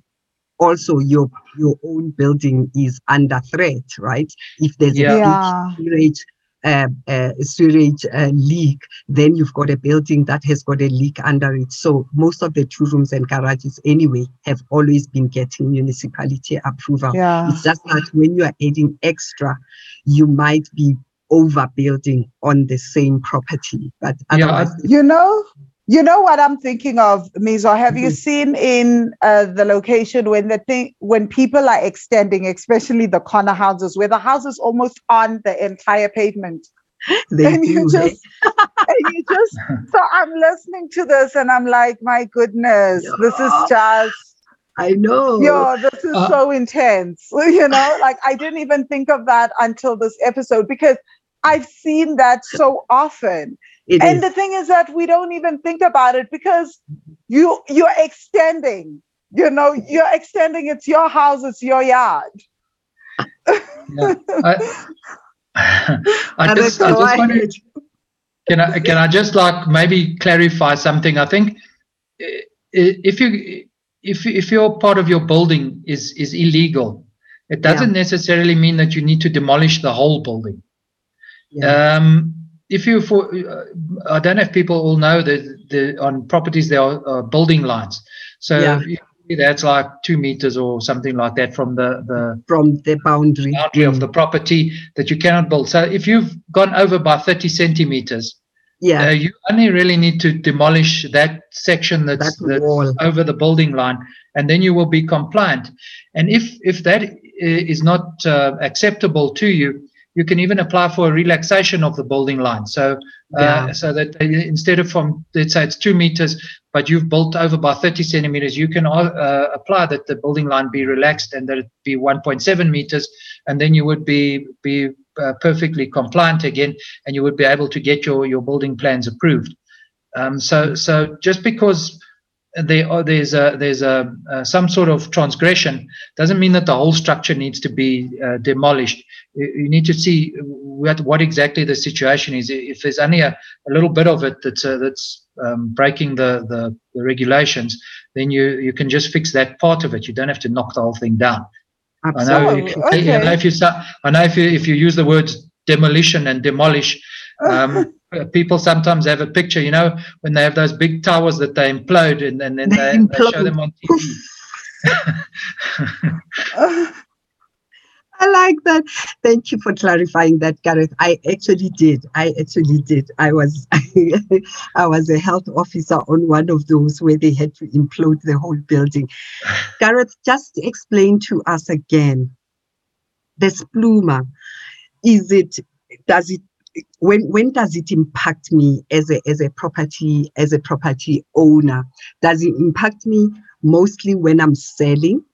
also your your own building is under threat, right? If there's Yeah. a big sewage uh, uh, sewage uh, leak, then you've got a building that has got a leak under it. So most of the two rooms and garages anyway have always been getting municipality approval. yeah It's just that when you are adding extra, you might be overbuilding on the same property. But Yeah, otherwise, You know, you know what I'm thinking of, Mizo. Have you Mhm. seen in uh, the location when the thing when people are extending, especially the corner houses, where the house is almost on the entire pavement, they and you do. eh? just and you just so I'm listening to this and I'm like, my goodness, this is just I know. yo, this is Uh, so intense. You know, like I didn't even think of that until this episode because I've seen that so often It and is. the thing is that we don't even think about it because you you're extending you know you're extending it's your house it's your yard Yeah. I, I just, I just want to can I can I just like maybe clarify something? I think i- i- if you if if your part of your building is is illegal, it doesn't necessarily mean that you need to demolish the whole building. Yeah. Um, if you for uh, I don't know if people all know that the on properties there are uh, building lines. So Yeah. that's like two meters or something like that from the the from the boundary. boundary of the property that you cannot build. So if you've gone over by 30 centimeters, Yeah, uh, you only really need to demolish that section that's, that that's over the building line, and then you will be compliant. And if if that is not uh, acceptable to you, you can even apply for a relaxation of the building line. So uh, Yeah. so that uh, instead of from let's say it's two meters, but you've built over by 30 centimeters, you can uh, apply that the building line be relaxed and that it be 1.7 meters, and then you would be be uh, perfectly compliant again, and you would be able to get your your building plans approved. Um, so so just because there are, there's a there's a uh, some sort of transgression doesn't mean that the whole structure needs to be uh, demolished. You, you need to see what what exactly the situation is. If there's only a, a little bit of it that's uh, that's um, breaking the, the, the regulations, then you you can just fix that part of it. You don't have to knock the whole thing down. I know, Absolutely. okay. I know if you start, I know if you if you use the words demolition and demolish, um, people sometimes have a picture. You know, when they have those big towers that they implode and, and then They they, they show them on TV. I like that. Thank you for clarifying that, Gareth. I actually did. I actually did. I was I was a health officer on one of those where they had to implode the whole building. Gareth, just explain to us again. The spluma, is it does it when when does it impact me as a as a property as a property owner? Does it impact me mostly when I'm selling?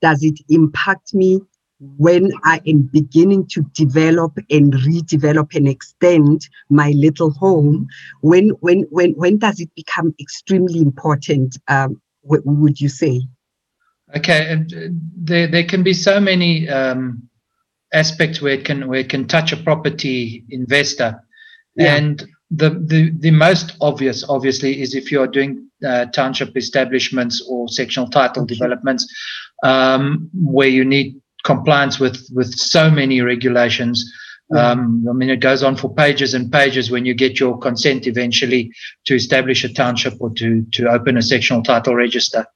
Does it impact me when I am beginning to develop and redevelop and extend my little home, when when when when does it become extremely important? Um, w- would you say? Okay, and uh, there there can be so many um, aspects where it can where it can touch a property investor, Yeah. and the, the the most obvious, obviously, is if you are doing uh, township establishments or sectional title Okay. developments, um, where you need compliance with with so many regulations. Yeah. Um, I mean, it goes on for pages and pages when you get your consent eventually to establish a township or to to open a sectional title register.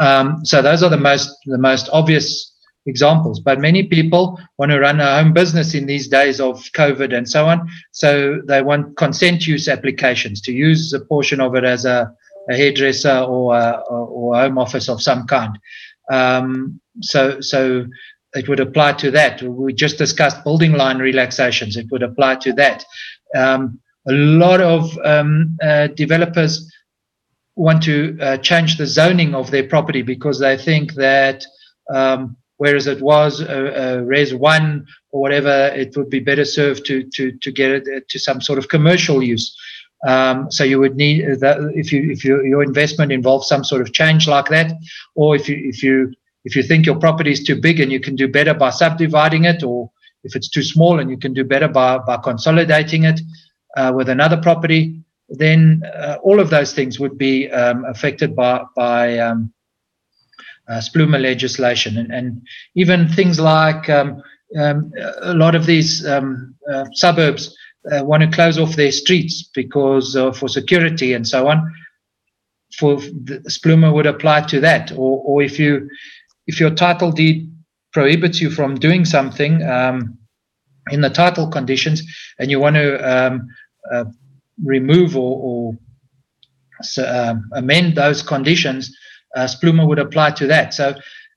Um, so those are the most the most obvious examples. But many people want to run a home business in these days of COVID and so on. So they want consent use applications to use a portion of it as a, a hairdresser or a, or a home office of some kind. Um, so so it would apply to that. We just discussed building line relaxations. It would apply to that. Um, a lot of um, uh, developers want to uh, change the zoning of their property because they think that um, whereas it was a, a res one or whatever, it would be better served to to to get it to some sort of commercial use. Um, so you would need that if you if you, your investment involves some sort of change like that, or if you if you if you think your property is too big and you can do better by subdividing it, or if it's too small and you can do better by by consolidating it uh, with another property, then uh, all of those things would be um, affected by by um, uh, Spluma legislation, and, and even things like um, um, a lot of these um, uh, suburbs uh, want to close off their streets because for security and so on. For the Spluma would apply to that, or or if you if your title deed prohibits you from doing something um, in the title conditions, and you want to um, uh, remove or, or so, um, amend those conditions, uh, Spluma would apply to that. So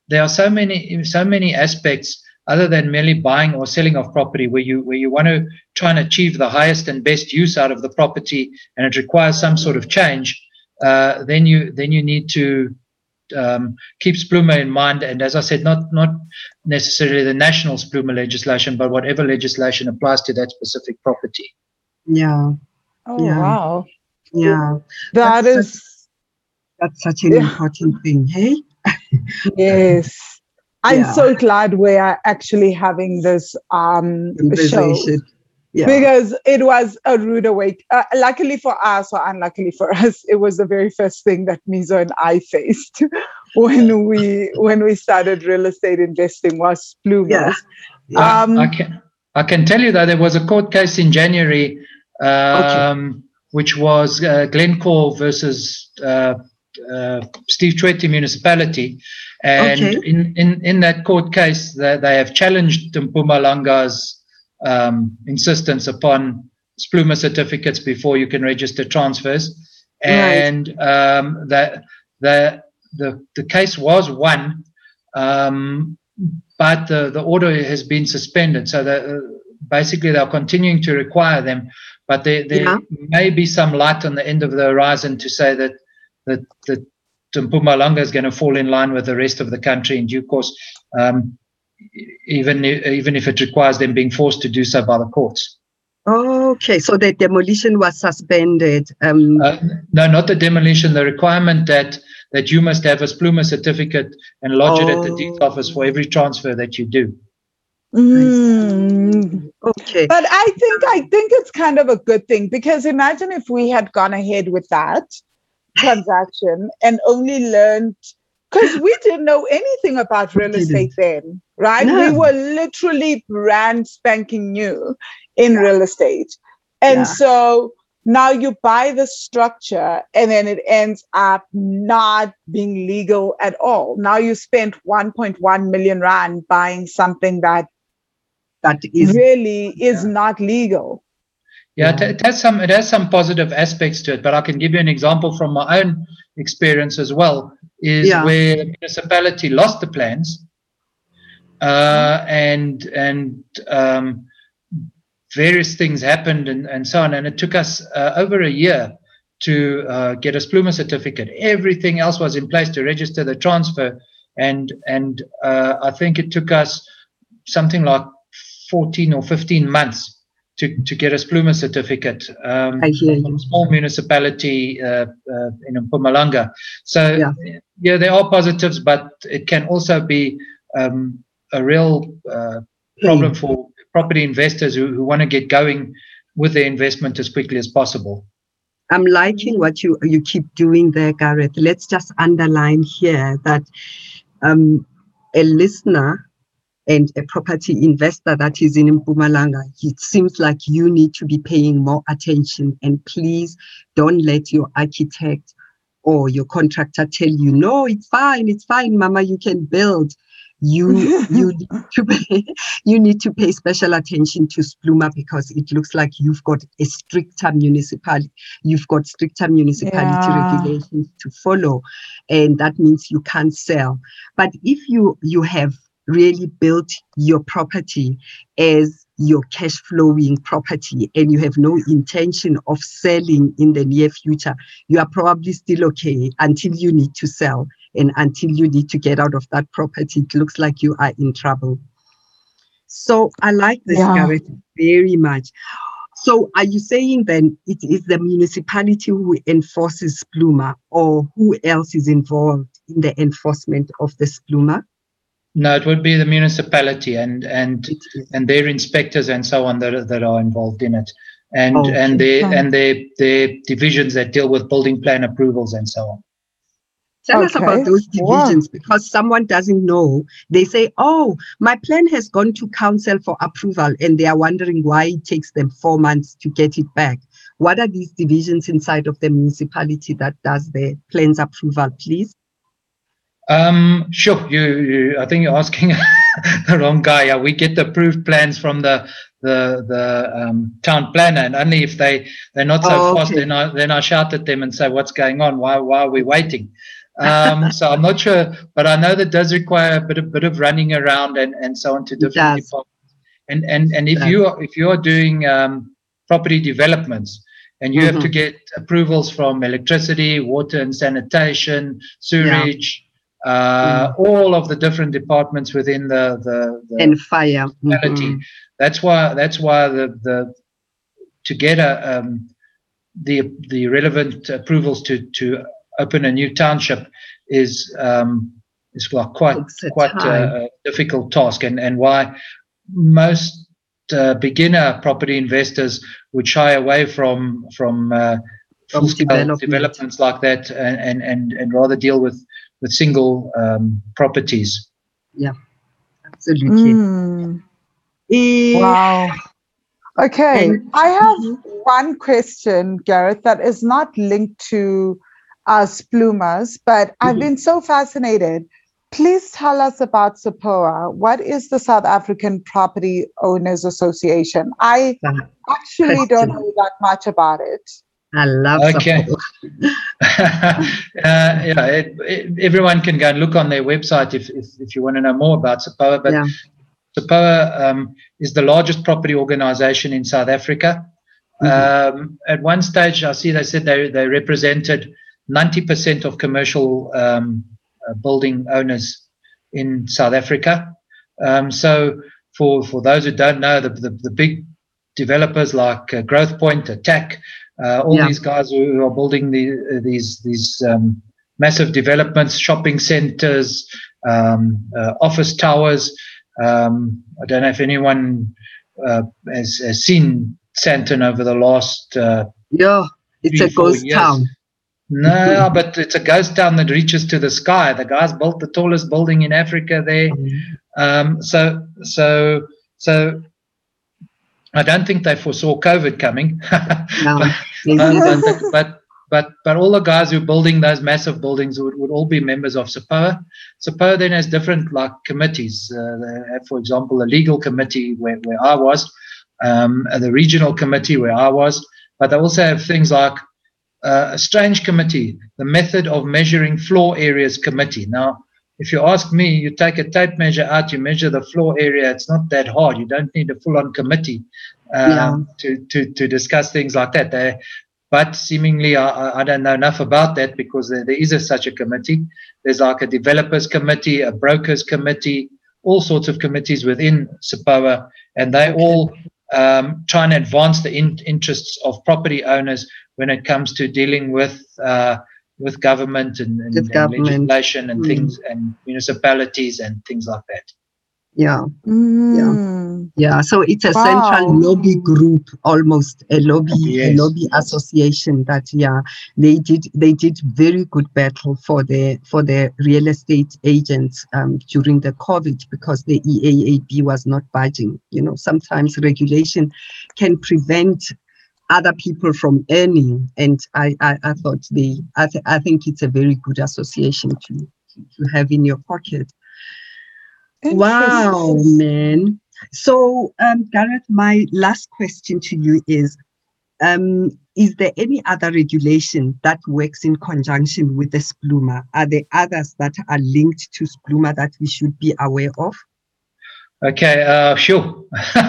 there are so many so many aspects other than merely buying or selling of property where you where you want to try and achieve the highest and best use out of the property, and it requires some sort of change. Uh, then you then you need to um, keep Spluma in mind, and as I said, not not necessarily the national Spluma legislation, but whatever legislation applies to that specific property. Yeah, Oh Yeah. wow, yeah. that That's is That's such an Yeah. important thing. Hey. yes. I'm Yeah. so glad we are actually having this um show Conversation. Yeah. because it was a rude awake. Uh, luckily for us, or unluckily for us, it was the very first thing that Mizo and I faced when we when we started real estate investing was Spluma. Yeah. I- Um, I can I can tell you that there was a court case in January, um, which was uh, Glencore versus uh, uh, Steve Tshwete municipality, and Okay. in, in in that court case, they, they have challenged Mpumalanga's um, insistence upon Spluma certificates before you can register transfers, Right. and um, that the the the case was won. Um, but the, the order has been suspended. So that uh, basically they're continuing to require them, but there, there Yeah. may be some light on the end of the horizon to say that that that Mpumalanga is going to fall in line with the rest of the country in due course, um, even even if it requires them being forced to do so by the courts. Okay, so the demolition was suspended. Um, Uh, no, not the demolition. The requirement that that you must have a Spluma certificate and lodge it at the deed Oh. office for every transfer that you do. Mm. Okay. But I think I think it's kind of a good thing because imagine if we had gone ahead with that transaction and only learned because we didn't know anything about real estate then, right? We were literally brand spanking new in real estate. And Yeah. so now you buy the structure and then it ends up not being legal at all. Now you spent 1.1 million rand buying something that That is really is not legal. Yeah, it, it has some it has some positive aspects to it, but I can give you an example from my own experience as well. Is Yeah. where the municipality lost the plans, uh, and and um, various things happened and, and so on, and it took us uh, over a year to uh, get a Spluma certificate. Everything else was in place to register the transfer, and and uh, I think it took us something like 14 or 15 months to, to get a Spluma certificate. Um, from a small municipality uh, uh, in Mpumalanga. So Yeah. yeah. there are positives, but it can also be um, a real uh, problem for property investors who, who want to get going with their investment as quickly as possible. I'm liking what you you keep doing there, Gareth. Let's just underline here that um, a listener and a property investor that is in Mpumalanga, it seems like you need to be paying more attention. And please don't let your architect or your contractor tell you, no, it's fine, it's fine, Mama, you can build. You you need to pay, you need to pay special attention to Spluma because it looks like you've got a stricter municipality you've got stricter municipality Yeah. regulations to follow and that means you can't sell but if you you have really built your property as your cash flowing property and you have no intention of selling in the near future you are probably still okay until you need to sell and until you need to get out of that property it looks like you are in trouble so i like this Yeah. Gareth, very much so are you saying then it is the municipality who enforces Spluma or who else is involved in the enforcement of the Spluma? No, it would be the municipality and and and their inspectors and so on that are, that are involved in it, and Okay. and their Okay. and their their divisions that deal with building plan approvals and so on. Tell us about Okay. those Wow. divisions because someone doesn't know. They say, oh, my plan has gone to council for approval and they are wondering why it takes them four months to get it back. What are these divisions inside of the municipality that does the plans approval, please? Um, sure. You, you, I think you're asking the wrong guy. Yeah, we get the approved plans from the the the um, town planner, and only if they they're not so Oh, fast, okay. then I then I shout at them and say, "What's going on? Why why are we waiting?" Um, so I'm not sure, but I know that does require a bit of bit of running around and and so on to different departments. And and and if you are if you are doing um, property developments. And you have to Mhm. get approvals from electricity, water and sanitation, sewerage, uh, all of the different departments within the the, the And fire. Mhm. That's why that's why the the to get a um, the the relevant approvals to to open a new township is um, is like quite quite a, a difficult task, and and why most uh, beginner property investors would shy away from from uh, full-scale development. developments like that, and and, and rather deal with with single um, properties. Yeah, absolutely. Mm, wow. Okay, And- I have one question, Gareth, that is not linked to uh, Splumas, but I've Mhm. been so fascinated. Please tell us about SAPOA. What is the South African Property Owners Association? I actually don't know that much about it. I love Okay. uh, yeah, it, it, everyone can go and look on their website if, if, if you want to know more about SAPOA. But Yeah. SAPOA um, is the largest property organization in South Africa. Um, at one stage, I see they said they, they represented 90% of commercial um, uh, building owners in South Africa. Um, so, for, for those who don't know, the, the, the big developers like uh, Growth Point, Attacq, uh, all Yeah. these guys who, who are building the, uh, these these um, massive developments, shopping centers, um, uh, office towers. Um, I don't know if anyone uh, has, has seen Sandton over the last. Uh, yeah, it's three, a ghost years. town. No, but it's a ghost town that reaches to the sky. The guys built the tallest building in Africa there. Um, so, so, so I don't think they foresaw COVID coming. No, but, but, but, but, all the guys who are building those massive buildings would, would all be members of SAPOA. SAPOA then has different like committees. Uh, have, for example, the legal committee where, where I was, um, the regional committee where I was, but they also have things like uh, a strange committee, the method of measuring floor areas committee. Now, if you ask me, you take a tape measure out, you measure the floor area. It's not that hard. You don't need a full-on committee um, Yeah. to, to to discuss things like that. They, but seemingly, I, I- I don't know enough about that because there, there is a, such a committee. There's like a developers committee, a brokers committee, all sorts of committees within SAPOA, and they all um, try and advance the in, interests of property owners when it comes to dealing with uh, with government and, and, With and government. legislation and Mm. things and municipalities and things like that. yeah, Mm. yeah. So it's a Wow. central lobby group, almost a lobby, a lobby association. That yeah, they did they did very good battle for the for the real estate agents um, during the COVID because the EAAB was not budging. You know, sometimes regulation can prevent other people from earning, and I I, I thought they I, th- I think it's a very good association to to have in your pocket. Wow, man. So, um, Gareth, my last question to you is um, Is there any other regulation that works in conjunction with the SPLUMA? Are there others that are linked to SPLUMA that we should be aware of? Okay, uh, sure.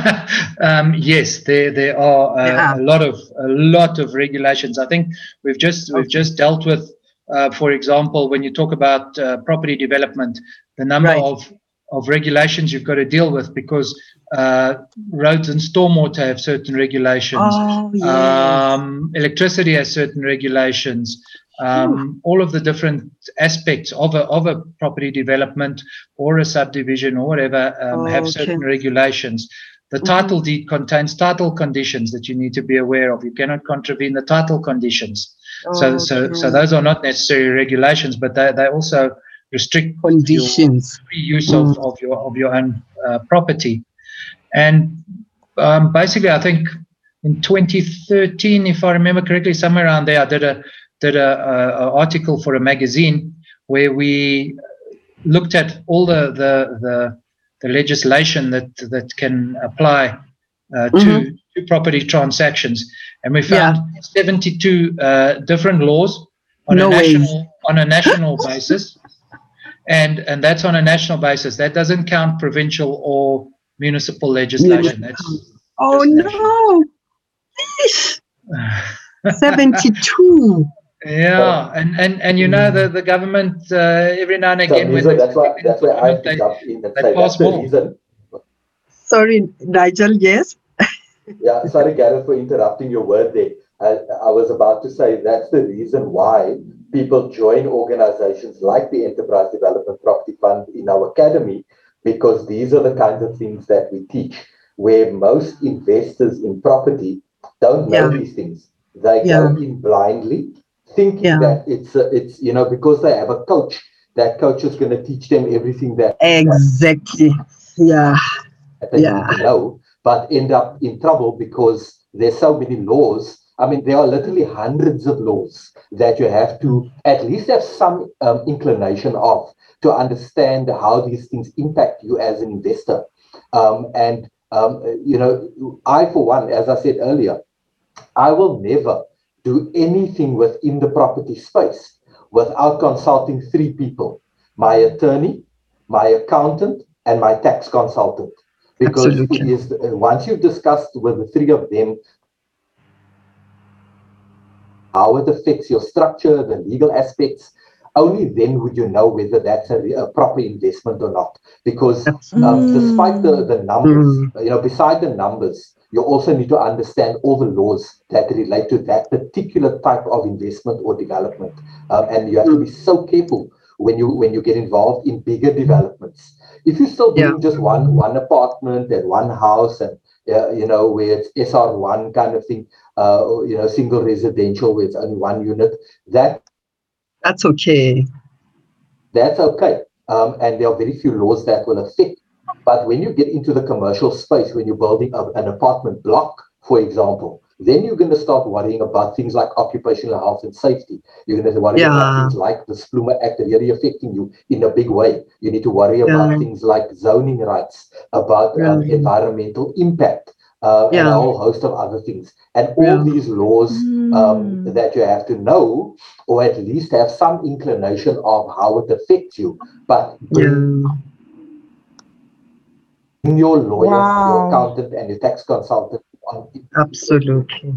um, yes, there there are uh, Yeah. a lot of a lot of regulations. I think we've just we've just dealt with, uh, for example, when you talk about uh, property development, the number Right. of of regulations you've got to deal with because uh, roads and stormwater have certain regulations. Oh, yes. Um, electricity has certain regulations. Um, all of the different aspects of a, of a property development or a subdivision or whatever um, have Okay. certain regulations. The Mhm. title deed contains title conditions that you need to be aware of. You cannot contravene the title conditions. So, so, so Okay. those are not necessarily regulations, but they, they also restrict conditions. free use of, of your of your own uh, property. And um, basically, I think in 2013, if I remember correctly, somewhere around there, I did a did a, a, article for a magazine where we looked at all the the the, the legislation that that can apply uh, to, Mhm. to property transactions, and we Yeah. found 72 uh, different laws on No a ways. national on a national basis and and that's on a national basis. That doesn't count provincial or municipal legislation. That's Oh no! 72. Yeah, and and and you know the the government uh, every now and So, again when Lisa, they that's why that's why I have parliament, they- jump in and they that's the more. reason. Sorry, Nigel, yes? Yeah, sorry, Gareth, for interrupting your word there. I, I was about to say that's the reason why people join organizations like the Enterprise Development Property Fund in our academy, because these are the kinds of things that we teach, where most investors in property don't know Yeah. these things. They Yeah. go in blindly, thinking Yeah. that it's, uh, it's, you know, because they have a coach, that coach is going to teach them everything that Exactly. Yeah. that they Yeah. know, but end up in trouble because there's so many laws. I mean, there are literally hundreds of laws that you have to at least have some um, inclination of to understand how these things impact you as an investor. Um, and, um, you know, I, for one, as I said earlier, I will never do anything within the property space without consulting three people my attorney, my accountant, and my tax consultant. Because Absolutely. it is uh, once you've discussed with the three of them how it affects your structure, the legal aspects, only then would you know whether that's a, a proper investment or not. Because um, despite the, the numbers, you know, beside the numbers, you also need to understand all the laws that relate to that particular type of investment or development. Um, and you have to be so careful when you when you get involved in bigger developments. If you're still doing yeah. just one one apartment and one house and uh, you know where it's SR1 kind of thing, uh, you know single residential with only one unit, that that's okay. That's okay. Um, and there are very few laws that will affect. But when you get into the commercial space, when you're building a, an apartment block, for example, then you're going to start worrying about things like occupational health and safety. You're going to worry yeah. about things like the Spluma Act really affecting you in a big way. You need to worry yeah. about things like zoning rights, about yeah. um, environmental impact, uh, and a whole host of other things. And all these laws um, mm. that you have to know, or at least have some inclination of how it affects you. But your lawyer, wow. your accountant, and your tax consultant Absolutely.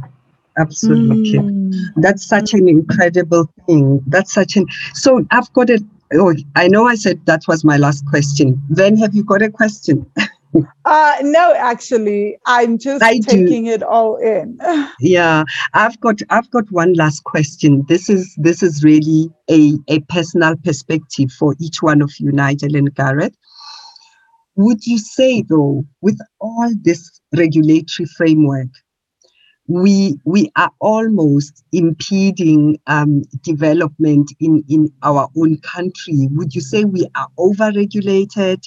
Absolutely. Mm. That's such an incredible thing. That's such an so I've got it. Oh, I know I said that was my last question. Then have you got a question? uh no actually i'm just I taking do. it all in yeah i've got i've got one last question this is this is really a a personal perspective for each one of you nigel and gareth would you say, though, with all this regulatory framework, we we are almost impeding um, development in in our own country. Would you say we are over-regulated?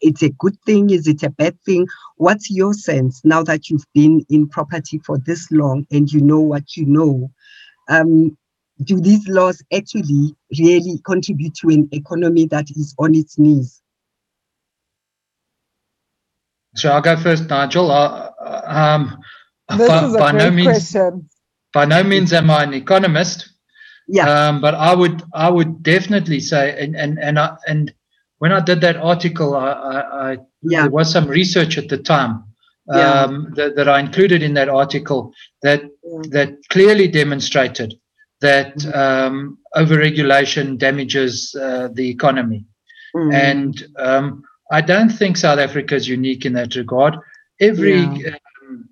It's a good thing. Is it a bad thing? What's your sense now that you've been in property for this long and you know what you know? Um, do these laws actually really contribute to an economy that is on its knees? So I'll go first, Nigel. Um, this by, is a by great no means, question. By no means am I an economist. Yeah. Um, but I would I would definitely say and and and I, and when I did that article, I, I, I yeah. there was some research at the time um, yeah. that, that I included in that article that yeah. that clearly demonstrated that mm-hmm. um, overregulation damages uh, the economy, mm. and um, I don't think South Africa is unique in that regard. Every yeah. um,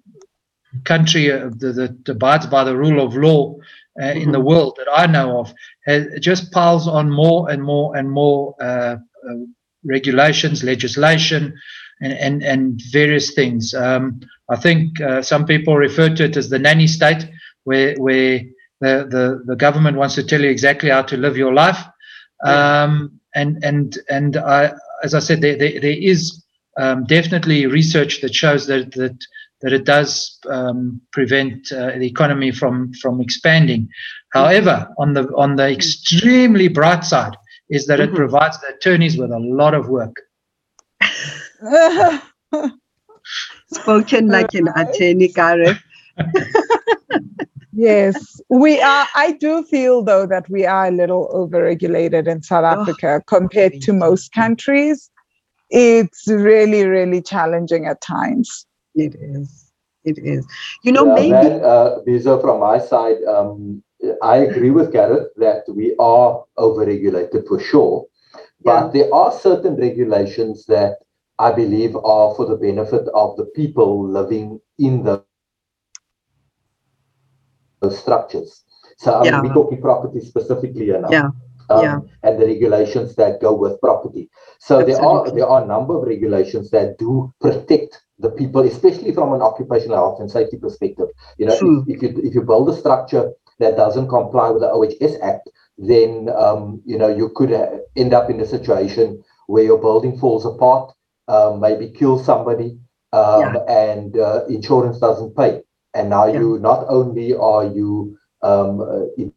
country uh, that, abides by the rule of law uh, mm-hmm. in the mm-hmm. world that I know of has, just piles on more and more and more uh, uh, regulations, legislation, and, and, and various things. Um, I think uh, some people refer to it as the nanny state, where, where the, the, the government wants to tell you exactly how to live your life. Um, and and and I, as I said, there, there, there is um, definitely research that shows that that that it does um, prevent uh, the economy from from expanding. However, on the on the extremely bright side is that mm-hmm. it provides the attorneys with a lot of work. Spoken like an attorney, Gareth. yes, we are. I do feel though that we are a little overregulated in South oh, Africa compared to most countries. It's really, really challenging at times. It is. It is. You know, yeah, maybe. Then, uh, Mizo, from my side, um, I agree with Gareth that we are overregulated for sure. But yeah. there are certain regulations that I believe are for the benefit of the people living in the those structures. So I mean, we're talking property specifically now. Yeah. Um, yeah. and the regulations that go with property. So Absolutely. there are there are a number of regulations that do protect the people, especially from an occupational health and safety perspective. You know, if, if, you if you build a structure that doesn't comply with the OHS Act, then um, you know you could uh, end up in a situation where your building falls apart, um, maybe kill somebody, um, yeah. and uh, insurance doesn't pay and now yeah. you not only are you um, uh, in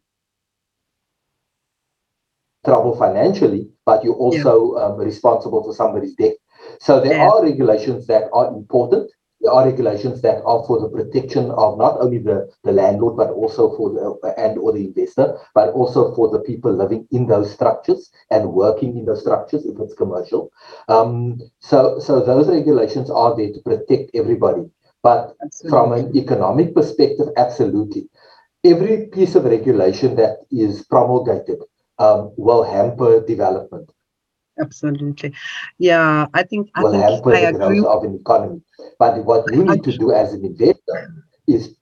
trouble financially, but you're also yeah. um, responsible for somebody's death. So there yeah. are regulations that are important. There are regulations that are for the protection of not only the, the landlord, but also for the and or the investor, but also for the people living in those structures and working in those structures if it's commercial. Um, so so those regulations are there to protect everybody. But absolutely. from an economic perspective, absolutely. Every piece of regulation that is promulgated um, will hamper development. Absolutely. Yeah, I think I will think hamper I the growth of an economy. But what you need to do as an investor is,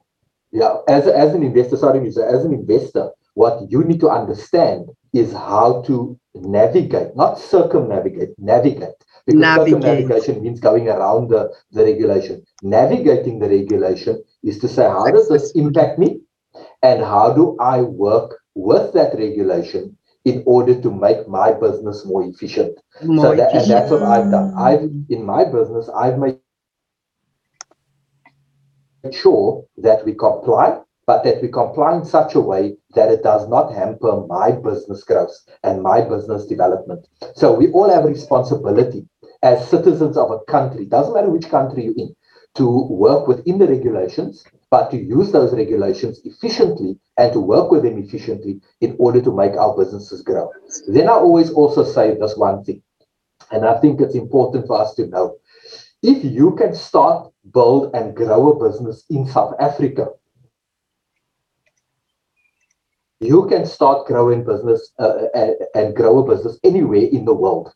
yeah, as, as an investor, sorry, as an investor, what you need to understand is how to navigate, not circumnavigate, navigate. Because Navigate. circumnavigation means going around the, the regulation. Navigating the regulation is to say, how does this impact me? And how do I work with that regulation in order to make my business more efficient? More so that, and that's what I've done. I've in my business, I've made sure that we comply, but that we comply in such a way that it does not hamper my business growth and my business development. So we all have a responsibility as citizens of a country, doesn't matter which country you're in, to work within the regulations, but to use those regulations efficiently and to work with them efficiently in order to make our businesses grow. Then I always also say this one thing, and I think it's important for us to know. If you can start, build, and grow a business in South Africa, you can start growing business uh, and, and grow a business anywhere in the world,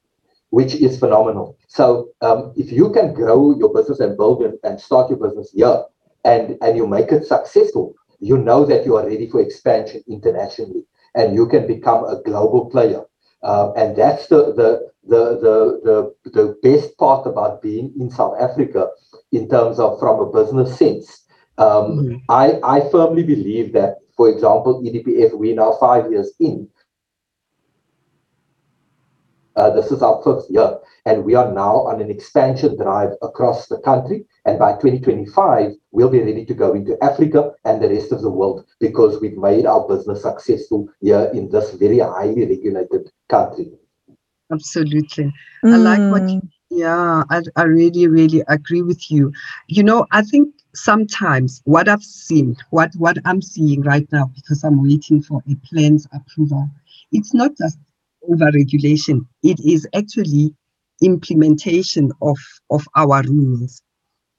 which is phenomenal. So um, if you can grow your business and build it and start your business here, and and you make it successful, you know that you are ready for expansion internationally, and you can become a global player. Um, and that's the the, the the the the best part about being in South Africa in terms of from a business sense. Um, Mhm. I, I firmly believe that, for example, EDPF, we're now five years in. Uh, this is our fifth year, and we are now on an expansion drive across the country. And by 2025, we'll be ready to go into Africa and the rest of the world because we've made our business successful here in this very highly regulated country. Absolutely. I like what you- Yeah, I, I really, really agree with you. You know, I think sometimes what I've seen, what what I'm seeing right now, because I'm waiting for a plans approval, it's not just over regulation, it is actually implementation of, of our rules.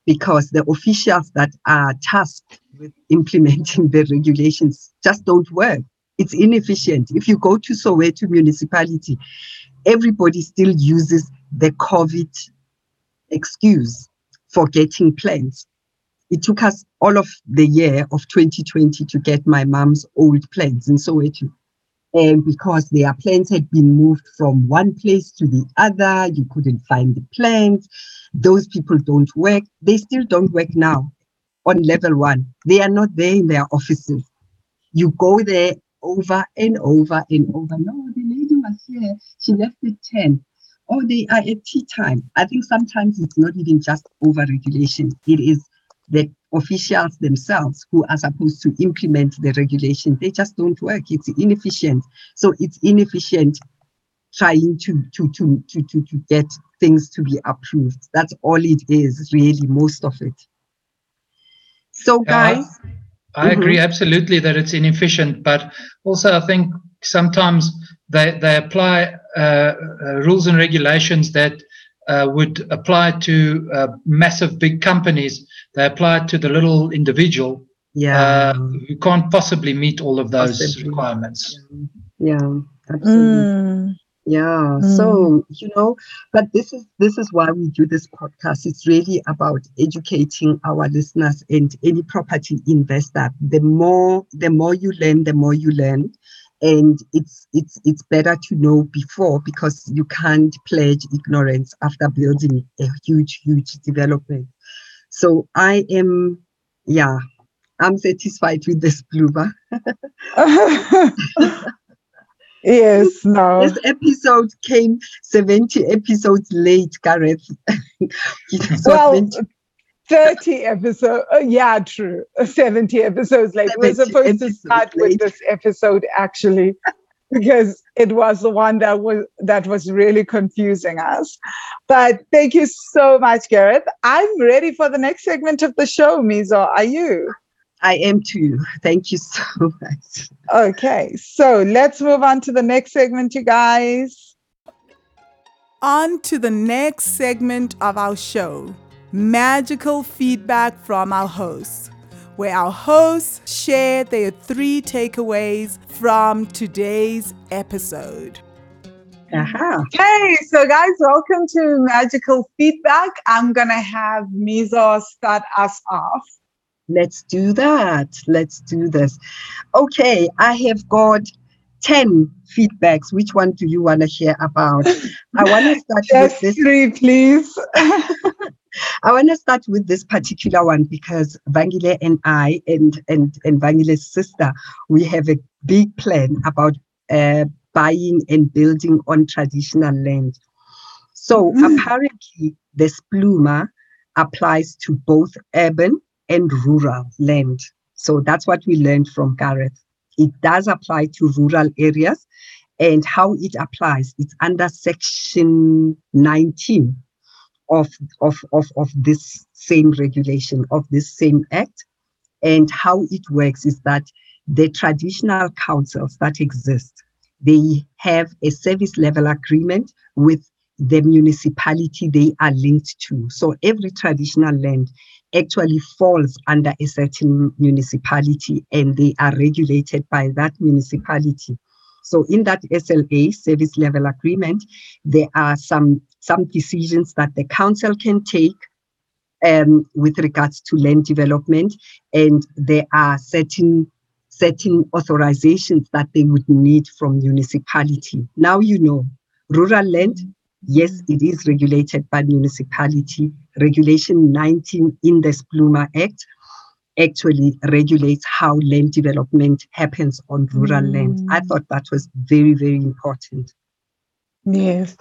Because the officials that are tasked with implementing the regulations just don't work. It's inefficient. If you go to Soweto municipality, everybody still uses the COVID excuse for getting plans. It took us all of the year of 2020 to get my mom's old plans in Soweto. And because their plans had been moved from one place to the other, you couldn't find the plans. Those people don't work. They still don't work now on level one. They are not there in their offices. You go there over and over and over. No, the lady was here. She left at 10. Oh, they are at tea time. I think sometimes it's not even just over regulation. It is the officials themselves who are supposed to implement the regulation. They just don't work. It's inefficient. So it's inefficient trying to to to to to, to get things to be approved. That's all it is, really, most of it. So Yeah, guys, I Mhm. agree absolutely that it's inefficient, but also I think sometimes they they apply uh, uh, rules and regulations that uh, would apply to uh, massive big companies. They apply to the little individual yeah. uh, who can't possibly meet all of those Possibly. requirements. Yeah, absolutely. Mm. Yeah. So, you know, but this is this is why we do this podcast. It's really about educating our listeners and any property investor. The more the more you learn, the more you learn. And it's it's it's better to know before because you can't pledge ignorance after building a huge, huge development. So I am yeah, I'm satisfied with this Spluma. yes, no. This episode came 70 episodes late, Gareth. Well, 30 episodes. Uh, yeah, true. 70 episodes late. We're supposed to start late. with this episode actually because it was the one that was that was really confusing us. But thank you so much, Gareth. I'm ready for the next segment of the show, Mizo. Are you? I am too. Thank you so much. Okay, so let's move on to the next segment, you guys. On to the next segment of our show magical feedback from our hosts, where our hosts share their three takeaways from today's episode. Aha. Hey, so guys, welcome to Magical Feedback. I'm going to have Mizo start us off. Let's do that. Let's do this. Okay, I have got 10 feedbacks. Which one do you want to hear about? I want to start Just with this. three, please. I want to start with this particular one because Vangile and I and and and Vangile's sister, we have a big plan about uh, buying and building on traditional land. So Mm. apparently, the spluma applies to both urban and rural land. So that's what we learned from Gareth. It does apply to rural areas, and how it applies, it's under section 19 of, of, of, of this same regulation, of this same act. And how it works is that the traditional councils that exist, they have a service level agreement with the municipality they are linked to. So every traditional land actually falls under a certain municipality and they are regulated by that municipality. So in that SLA, service level agreement, there are some, some decisions that the council can take um, with regards to land development, and there are certain certain authorizations that they would need from municipality. Now you know, rural land, yes, it is regulated by municipality. Regulation 19 in the Spluma Act actually regulates how land development happens on rural land. I Mm. thought that was very, very important. Yes.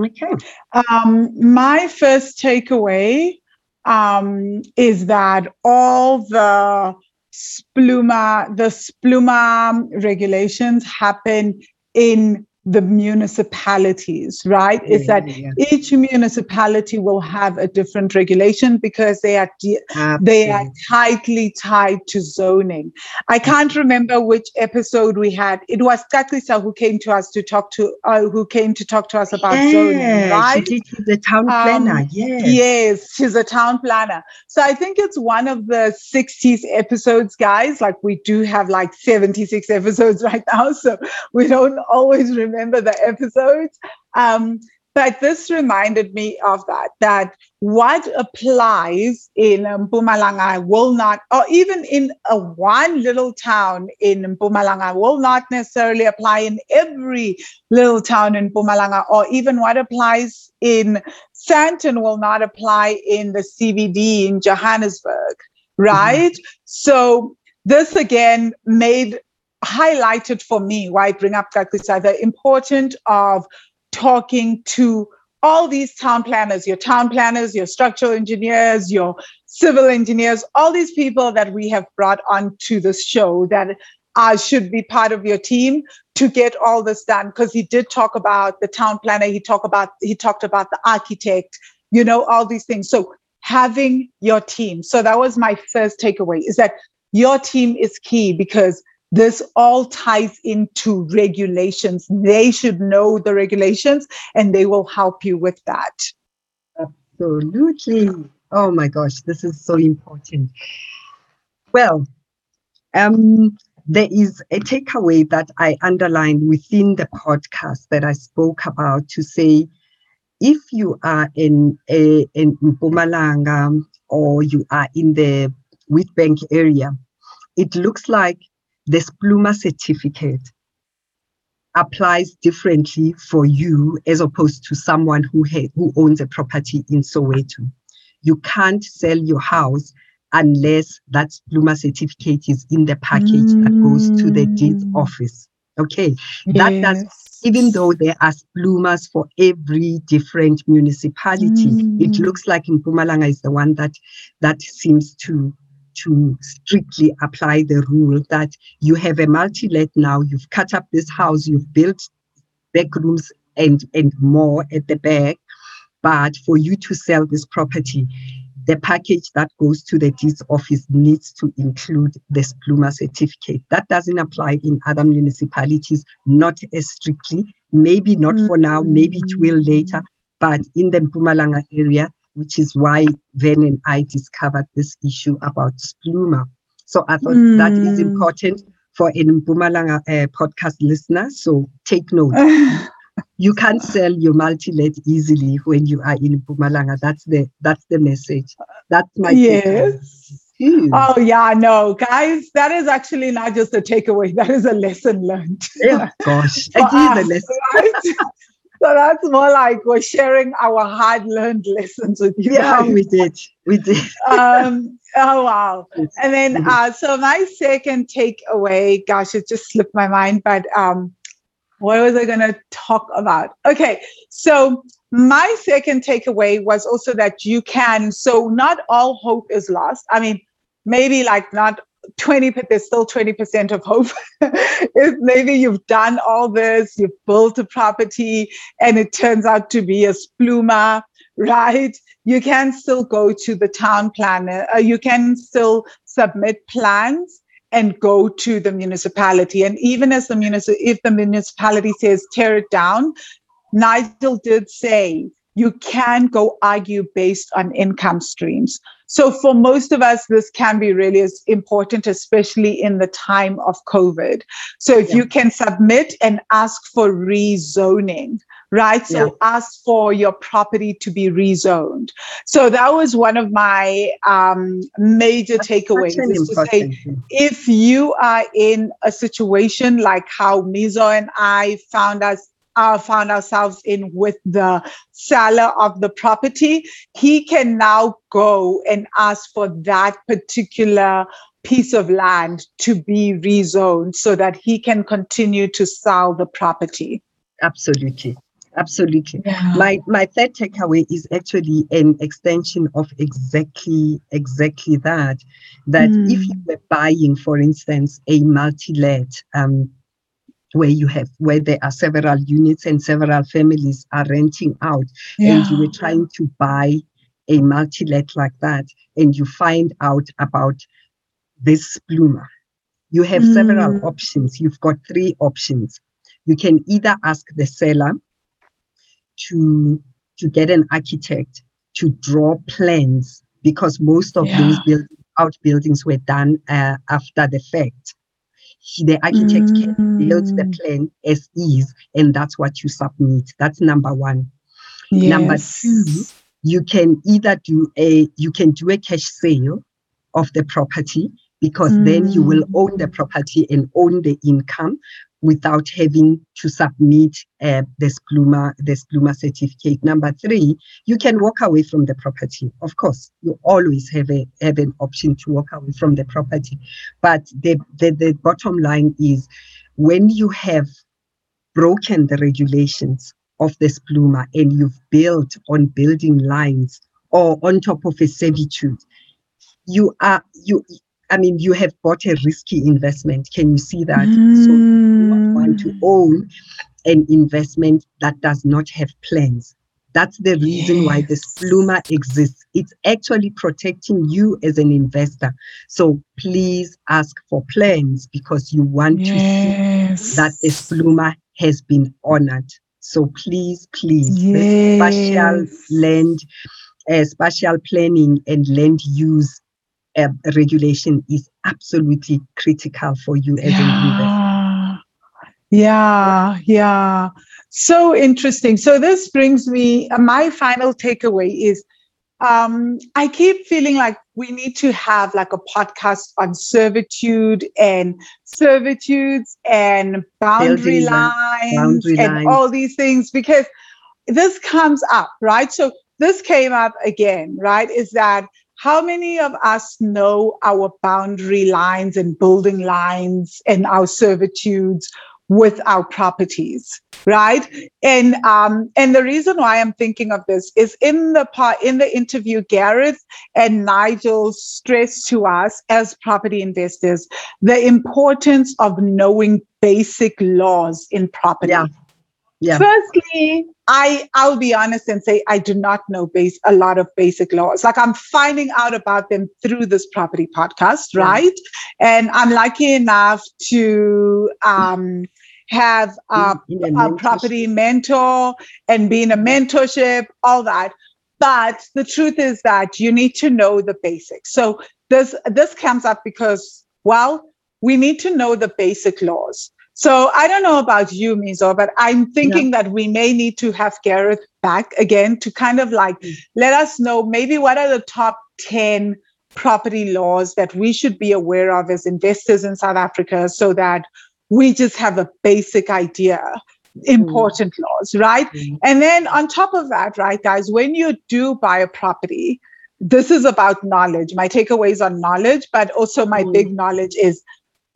Okay. Um, my first takeaway um, is that all the spluma, the spluma regulations happen in the municipalities, right? Is that Yeah, each municipality will have a different regulation because they are de- they are tightly tied to zoning. I can't remember which episode we had. It was Katlisa who came to us to talk to uh, who came to talk to us about zoning, Yeah, right? She did the town Um, planner. yes. Yes, she's a town planner. So I think it's one of the 60s episodes, guys. Like we do have like 76 episodes right now. So we don't always remember the episodes. Um, but this reminded me of that, that what applies in Mpumalanga will not, or even in a one little town in Mpumalanga will not necessarily apply in every little town in Mpumalanga, or even what applies in Sandton will not apply in the CBD in Johannesburg, right? So this again made highlighted for me why I bring up Kaklisa, the importance of talking to all these town planners, your town planners, your structural engineers, your civil engineers, all these people that we have brought onto this show that uh, should be part of your team to get all this done. Because he did talk about the town planner, he talked about he talked about the architect, you know, all these things. So having your team. So that was my first takeaway is that your team is key because this all ties into regulations. They should know the regulations and they will help you with that. Absolutely. Oh my gosh, this is so important. Well, um, there is a takeaway that I underlined within the podcast that I spoke about to say if you are in a in Mpumalanga or you are in the Witbank area, it looks like the Spluma certificate applies differently for you as opposed to someone who ha- who owns a property in Soweto. You can't sell your house unless that Spluma certificate is in the package that goes to the deeds Mm. office. Okay, that does even though there are splumas for every different municipality, it Mm. looks like Mpumalanga is the one that that seems to to strictly apply the rule that you have a multi-let now, you've cut up this house, you've built bedrooms and and more at the back, but for you to sell this property, the package that goes to the deeds office needs to include the Spluma certificate. That doesn't apply in other municipalities, not as strictly. Maybe not for now, maybe it mm-hmm. will later. But in the Mpumalanga area, which is why Ven and I discovered this issue about Spluma. So I thought that is Mm. important for an Mpumalanga uh, podcast listener. So take note you can't sell your multi-let easily when you are in Mpumalanga. That's the that's the message. That's my yes. too. Oh yeah, no, guys, that is actually not just a takeaway. That is a lesson learned. Oh gosh, it is a lesson. right? so that's more like we're sharing our hard learned lessons with you Yeah, guys. we did. We did. um, oh wow. And then uh, so my second takeaway, gosh, it just slipped my mind, but um, what was I gonna talk about? Okay, so my second takeaway was also that you can, so not all hope is lost. I mean, maybe like not 20, but there's still 20% of hope. if maybe you've done all this, you've built a property and it turns out to be a spluma, right? You can still go to the town planner. Uh, you can still submit plans and go to the municipality. And even as the municip- if the municipality says tear it down, Nigel did say you can go argue based on income streams. So for most of us, this can be really as important, especially in the time of COVID. So if Yeah. you can submit and ask for rezoning, right? So Yeah. ask for your property to be rezoned. So that was one of my um, major Such takeaways is to say, if you are in a situation like how Mizo and I found us uh, found ourselves in with the seller of the property, he can now go and ask for that particular piece of land to be rezoned so that he can continue to sell the property. Absolutely. Absolutely. Yeah. My my third takeaway is actually an extension of exactly exactly that. That if Mm. you were buying, for instance, a multi-let, um, where you have where there are several units and several families are renting out, and you were trying to buy a multi-let like that, and you find out about this Spluma. You have several Mm. options. You've got three options. You can either ask the seller to to get an architect to draw plans because most of those Yeah. build, outbuildings were done uh, after the fact. He- The architect can build the Mm. plan as is, and that's what you submit. That's number one. Number two, you can either do a you can do a cash sale of the property because then you will own the property and own the income without having to submit uh, the spluma the spluma certificate. Number three you can walk away from the property. Of course you always have a have an option to walk away from the property. But the the, the bottom line is when you have broken the regulations of the spluma and you've built on building lines or on top of a servitude you are you i mean you have bought a risky investment can you see that so you want to Mm. own an investment that does not have plans that's the reason why the Yes. spluma exists it's actually protecting you as an investor so please ask for plans because you want to see that the spluma has been honored. So please, please, this spatial Yes. land, uh, spatial planning and land use regulation is absolutely critical for you as an investor. Yeah, yeah, yeah. So interesting. So this brings me, uh, my final takeaway is um, I keep feeling like we need to have like a podcast on servitude and servitudes and boundary lines boundary and lines. all these things because this comes up, right? So this came up again, right? Is that how many of us know our boundary lines and building lines and our servitudes with our properties right and um and the reason why i'm thinking of this is in the part in the interview gareth and nigel stressed to us as property investors the importance of knowing basic laws in property Yeah. Yeah. Firstly, I I'll be honest and say I do not know base a lot of basic laws. Like I'm finding out about them through this property podcast, right? And I'm lucky enough to um, have uh, a a property mentor and be in a mentorship, all that. But the truth is that you need to know the basics. So this this comes up because well, we need to know the basic laws. So I don't know about you, Mizo, but I'm thinking that we may need to have Gareth back again to kind of like Mm. let us know maybe what are the top 10 property laws that we should be aware of as investors in South Africa so that we just have a basic idea important mm. laws right mm. and then on top of that right guys when you do buy a property this is about knowledge my takeaways on knowledge but also my mm. big knowledge is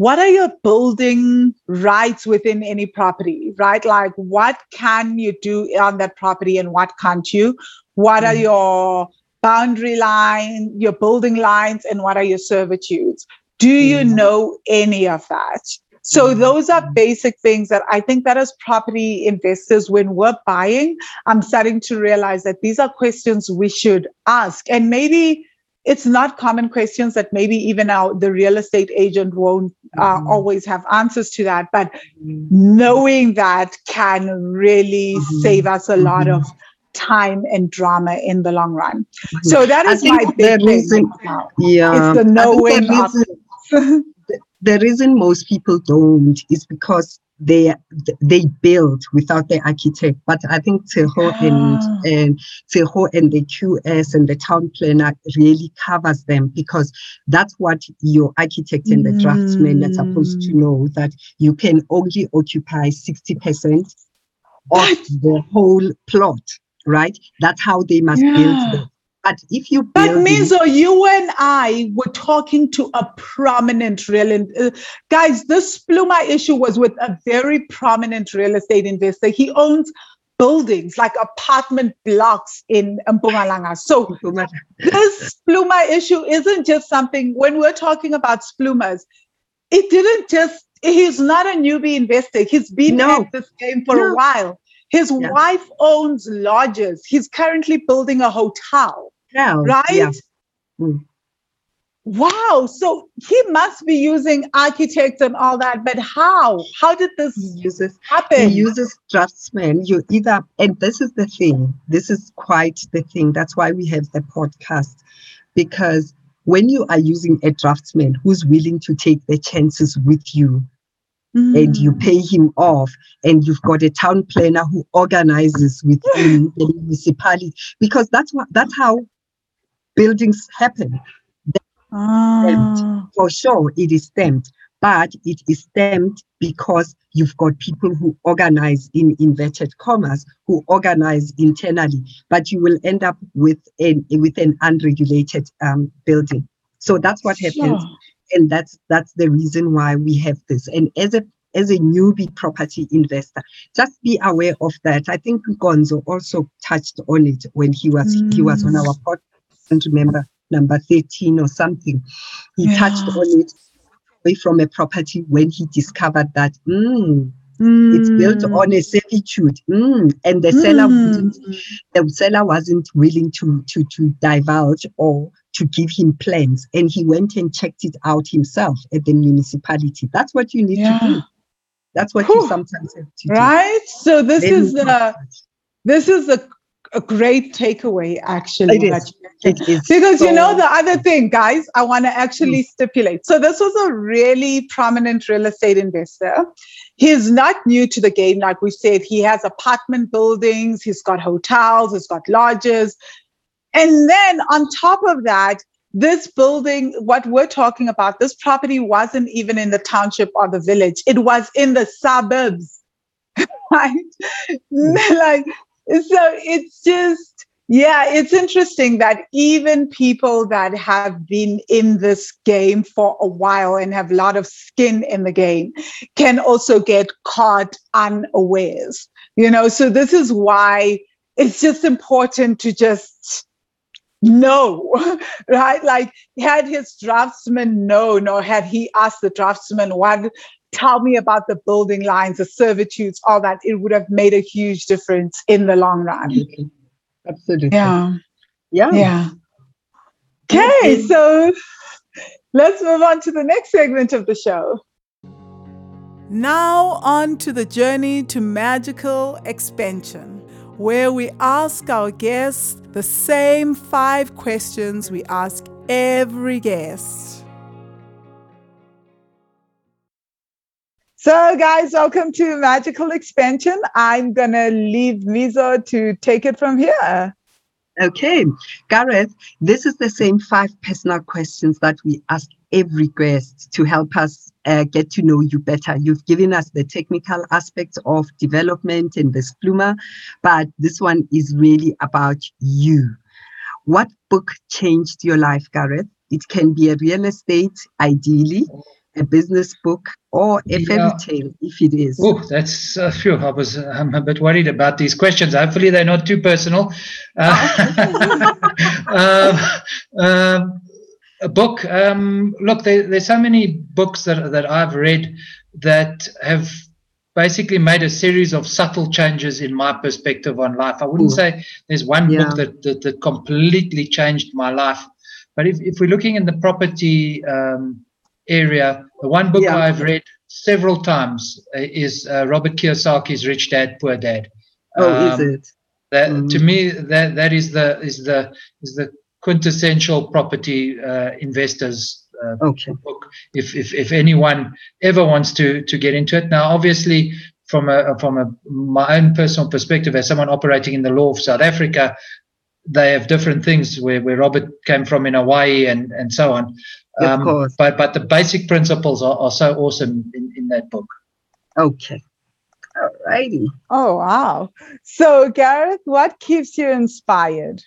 what are your building rights within any property right like what can you do on that property and what can't you what are mm. your boundary line your building lines and what are your servitudes do you mm. know any of that so mm-hmm. those are basic things that I think that as property investors, when we're buying, I'm starting to realize that these are questions we should ask. And maybe it's not common questions that maybe even now the real estate agent won't uh, mm-hmm. always have answers to that. But mm-hmm. knowing that can really mm-hmm. save us a lot of mm-hmm. time and drama in the long run. Mm-hmm. So that is my big thing. Yeah, it's the knowing the reason most people don't is because they they build without the architect. But I think Teho and ah. and Teho and the QS and the town planner really covers them because that's what your architect and the mm. draftsman are supposed to know that you can only occupy 60% of the whole plot, right? That's how they must yeah. build them. But if you that means so you and I were talking to a prominent real uh, guys. This Spluma issue was with a very prominent real estate investor. He owns buildings like apartment blocks in Mpumalanga. So this Spluma issue isn't just something. When we're talking about Splumas, it didn't just. He's not a newbie investor. He's been no. at this game for no. a while. His yeah. wife owns lodges. He's currently building a hotel. Yeah. Right? Yeah. Mm. Wow. So he must be using architects and all that. But how? How did this he uses, happen? He uses draftsmen. You either, and this is the thing, this is quite the thing. That's why we have the podcast. Because when you are using a draftsman who's willing to take the chances with you, Mm. and you pay him off and you've got a town planner who organizes within the municipality because that's what that's how buildings happen. Ah. for sure it is stamped but it is stamped because you've got people who organize in inverted commas who organize internally but you will end up with an with an unregulated um, building. So that's what happens. Sure and that's that's the reason why we have this and as a as a newbie property investor just be aware of that i think gonzo also touched on it when he was mm. he was on our podcast can't remember number 13 or something he yeah. touched on it away from a property when he discovered that mm, Mm. It's built on a servitude, mm. and the seller mm. the seller wasn't willing to to to divulge or to give him plans and he went and checked it out himself at the municipality that's what you need yeah. to do that's what Whew. you sometimes have to do. right so this then is uh, this is a, a great takeaway actually it is. It is because so you know the other thing guys i want to actually mm. stipulate so this was a really prominent real estate investor he's not new to the game like we said he has apartment buildings he's got hotels he's got lodges and then on top of that, this building, what we're talking about, this property wasn't even in the township or the village, it was in the suburbs. right? Hmm. like, so it's just, yeah, it's interesting that even people that have been in this game for a while and have a lot of skin in the game can also get caught unawares. You know, so this is why it's just important to just no, right? Like, had his draftsman known, or had he asked the draftsman, what, tell me about the building lines, the servitudes, all that, it would have made a huge difference in the long run. Absolutely. Yeah. Yeah. Yeah. Okay, so let's move on to the next segment of the show. Now, on to the journey to magical expansion where we ask our guests the same five questions we ask every guest. So, guys, welcome to Magical Expansion. I'm going to leave Mizo to take it from here. Okay, Gareth, this is the same five personal questions that we ask every guest to help us uh, get to know you better. You've given us the technical aspects of development and the Spluma, but this one is really about you. What book changed your life, Gareth? It can be a real estate, ideally, a business book, or a Yeah. fairy tale, if it is. Oh, that's a few. I was I'm a bit worried about these questions. Hopefully, they're not too personal. Uh, um, um, a book. Um, look, there, there's so many books that that I've read that have basically made a series of subtle changes in my perspective on life. I wouldn't say there's one Yeah. book that, that that completely changed my life. But if, if we're looking in the property um, area, the one book Yeah. I've read several times uh, is uh, Robert Kiyosaki's Rich Dad Poor Dad. Oh, is Um, it? That Mm. to me that that is the is the is the quintessential property uh, investors uh, Okay. book. If, if if anyone ever wants to to get into it, now obviously from a from a my own personal perspective as someone operating in the law of South Africa, they have different things where, where Robert came from in Hawaii and and so on. Of course. But but the basic principles are, are so awesome in, in that book. Okay. All righty. Oh, wow. So, Gareth, what keeps you inspired?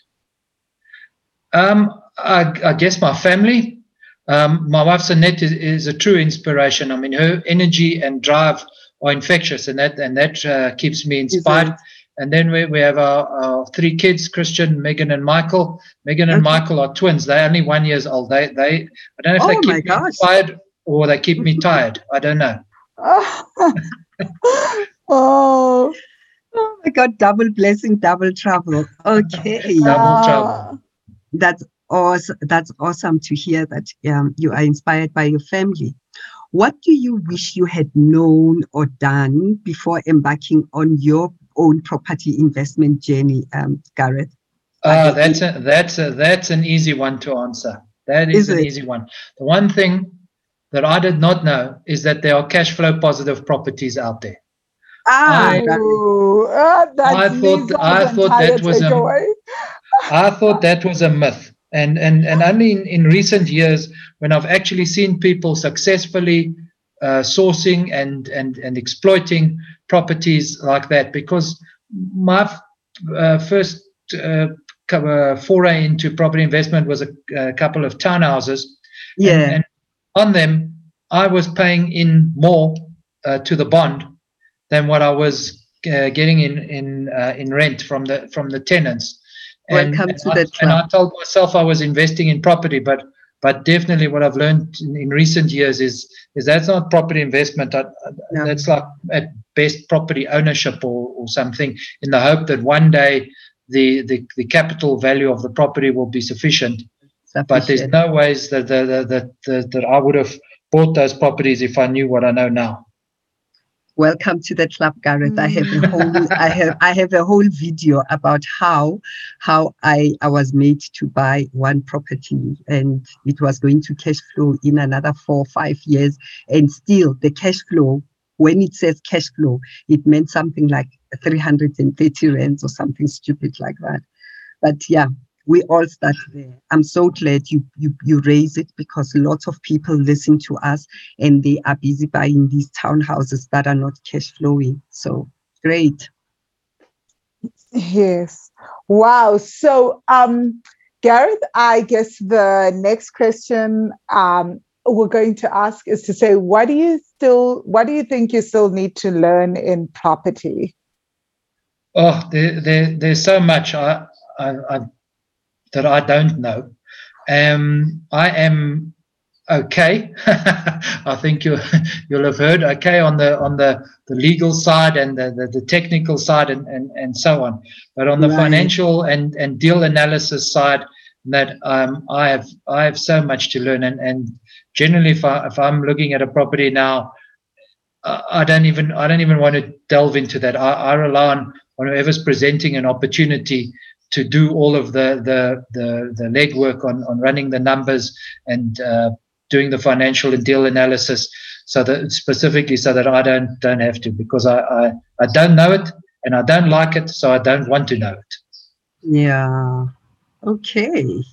Um, I, I guess my family. Um, my wife Annette is, is a true inspiration. I mean, her energy and drive are infectious, and that and that uh, keeps me inspired. And then we, we have our, our three kids, Christian, Megan, and Michael. Megan and Okay. Michael are twins. They're only one years old. They they I don't know if Oh they keep me gosh. inspired or they keep me tired. I don't know. oh, Oh my God, double blessing, double trouble. Okay. Double ah, trouble. That's awesome. That's awesome to hear that um, you are inspired by your family. What do you wish you had known or done before embarking on your own property investment journey, um, Gareth? Uh, that's a, that's a, that's an easy one to answer. That is, Is an it? easy one. The one thing that I did not know is that there are cash flow positive properties out there. Ah, I- Gareth. Ooh, that I thought- I thought that was, um, takeaway. I thought that was a myth. And, and, and only in, in recent years, when I've actually seen people successfully uh, sourcing and, and, and exploiting properties like that, because my uh, first uh, uh, foray into property investment was a, a couple of townhouses. yeah. And, and on them, I was paying in more uh, to the bond than what I was uh, getting in in uh, in rent from the from the tenants. Welcome to I, the And I told myself I was investing in property, but but definitely what I've learned in, in recent years is is that's not property investment. I, No. That's like at best property ownership or, or something in the hope that one day the, the the capital value of the property will be sufficient but there's no ways that, that, that, that, that I would have bought those properties if I knew what I know now. Welcome to the club, Gareth. I have a mm. whole I have I have a whole video about how how I I was made to buy one property and it was going to cash flow in another four or five years. And still the cash flow, when it says cash flow, it meant something like 330 rands or something stupid like that. But yeah, we all start there. I'm so glad you you you raise it because lots of people listen to us and they are busy buying these townhouses that are not cash flowing. So great. Yes. Wow. So, um, Gareth, I guess the next question um, we're going to ask is to say, what do you still, what do you think you still need to learn in property? Oh, there, there, there's so much I, I, I, that I don't know. Um, I am okay. I think you you'll have heard okay on the on the, the legal side and the, the, the technical side and, and, and so on. But on the Right. financial and, and deal analysis side, that um, I have I have so much to learn. And, and generally, if I if I'm looking at a property now, I don't even I don't even want to delve into that. I, I rely on on whoever's presenting an opportunity to do all of the the the, the legwork on on running the numbers and uh, doing the financial and deal analysis, so that specifically so that I don't don't have to because I I, I don't know it and I don't like it, so I don't want to know it. Yeah. Okay.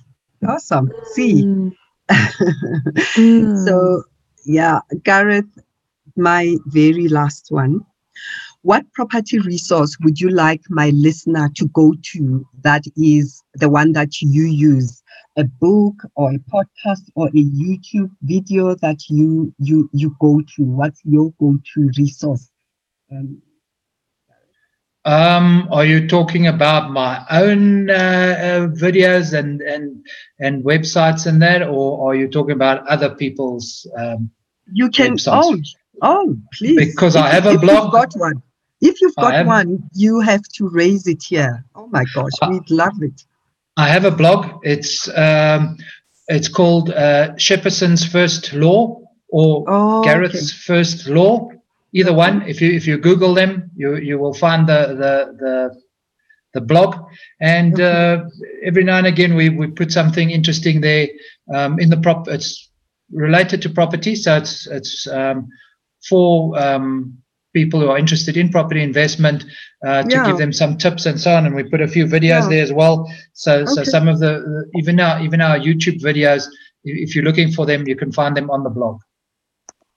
Awesome. See. Mm. Mm. So, yeah, Gareth, my very last one. What property resource would you like my listener to go to that is the one that you use? A book or a podcast or a YouTube video that you you you go to? What's your go-to resource? Um, Um, are you talking about my own uh, uh, videos and and and websites and that, or are you talking about other people's? Um, you can Websites. oh oh please Because I have a blog. Got one. If you've got one, you have to raise it here. Oh my gosh, we'd love it. I have a blog. It's um, it's called uh, Shepperson's First Law or Oh, Gareth's First Law. Either one. If you if you Google them, you you will find the the the, the blog. And uh, every now and again, we we put something interesting there um, in the prop. It's related to property, so it's it's um, for um, people who are interested in property investment uh, to Yeah. give them some tips and so on. And we put a few videos Yeah. there as well. So so some of the the- even our even our YouTube videos, if you're looking for them, you can find them on the blog.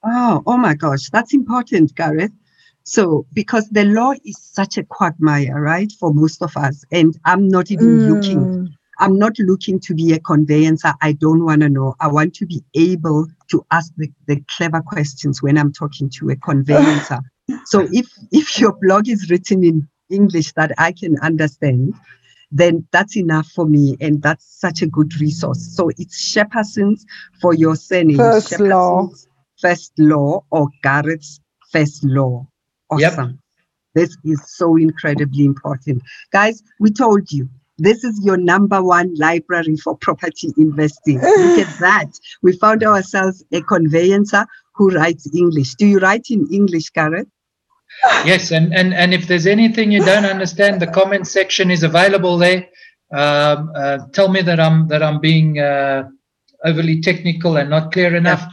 Oh, oh my gosh, that's important, Gareth. So, because the law is such a quagmire, right, for most of us, and I'm not even looking, Mm. I'm not looking to be a conveyancer. I don't want to know. I want to be able to ask the, the clever questions when I'm talking to a conveyancer. So, if if your blog is written in English that I can understand, then that's enough for me, and that's such a good resource. So it's Shepperson's for your surname. First Law. First Law or Garrett's First Law. Yep. Awesome. This is so incredibly important. Guys, we told you this is your number one library for property investing. Look at that. We found ourselves a conveyancer who writes English. Do you write in English, Garrett? Yes, and, and, and if there's anything you don't understand, the comment section is available there. Um, uh, tell me that I'm that I'm being uh, overly technical and not clear enough.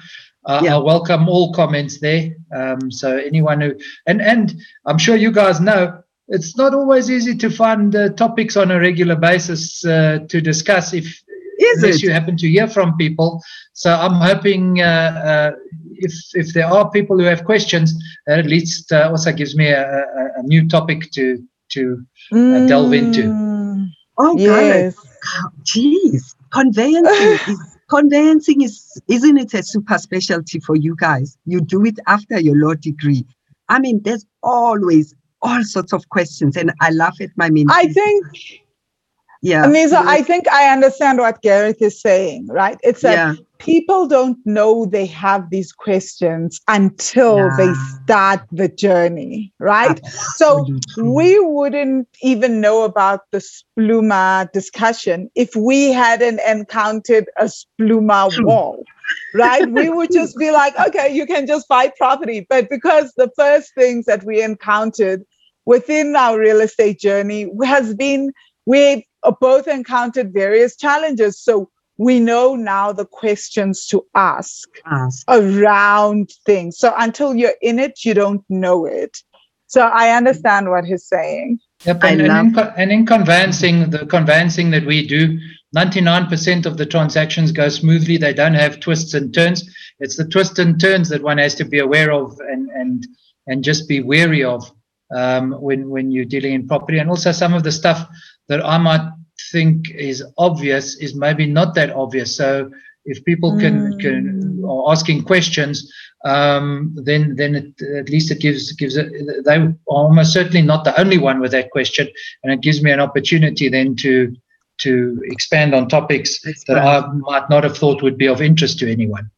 Uh, Yeah. I welcome all comments there. Um, so anyone who and and I'm sure you guys know it's not always easy to find uh, topics on a regular basis uh, to discuss if Is unless it? you happen to hear from people. So I'm hoping uh, uh, if if there are people who have questions, that at least uh, also gives me a, a, a new topic to to uh, delve into. Mm. Oh, Garrett. Yes. Jeez, conveyancing is conveyancing is isn't it a super specialty for you guys? You do it after your law degree. I mean, there's always all sorts of questions, and I laugh at my mentees. I think, yeah, Anisa, I think I understand what Gareth is saying, right? It's that yeah, people don't know they have these questions until they start the journey, right? So we wouldn't even know about the spluma discussion if we hadn't encountered a spluma wall, right? we would just be like, okay, you can just buy property. But because the first things that we encountered within our real estate journey has been we've both encountered various challenges. So we know now the questions to ask Ask. around things. So until you're in it, you don't know it. So I understand what he's saying. Yep, I and, and, in, love- and in conveyancing, the conveyancing that we do, 99% of the transactions go smoothly. They don't have twists and turns. It's the twists and turns that one has to be aware of and and and just be wary of um, when when you're dealing in property. And also some of the stuff that I might think is obvious is maybe not that obvious. So if people can can are asking questions, um, then then it, at least it gives gives it, they are almost certainly not the only one with that question, and it gives me an opportunity then to to expand on topics That's that. I might not have thought would be of interest to anyone.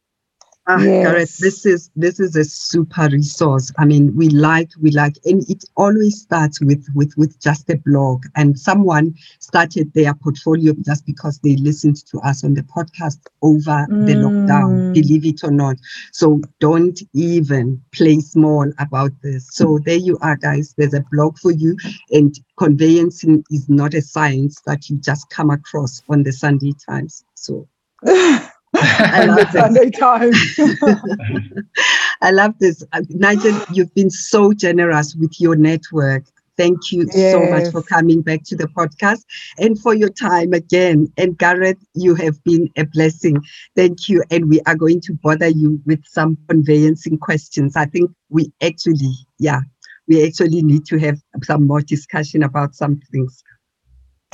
Ah, Yes. this is this is a super resource. I mean, we like we like, and it always starts with with with just a blog. And someone started their portfolio just because they listened to us on the podcast over the lockdown. Mm. Believe it or not. So don't even play small about this. So there you are, guys. There's a blog for you, and conveyancing is not a science that you just come across on the Sunday Times. So. and love Sunday Times. I love this. Uh, Nigel, you've been so generous with your network. Thank you yes. so much for coming back to the podcast and for your time again. And Gareth, you have been a blessing. Thank you. And we are going to bother you with some conveyancing questions. I think we actually, yeah, we actually need to have some more discussion about some things.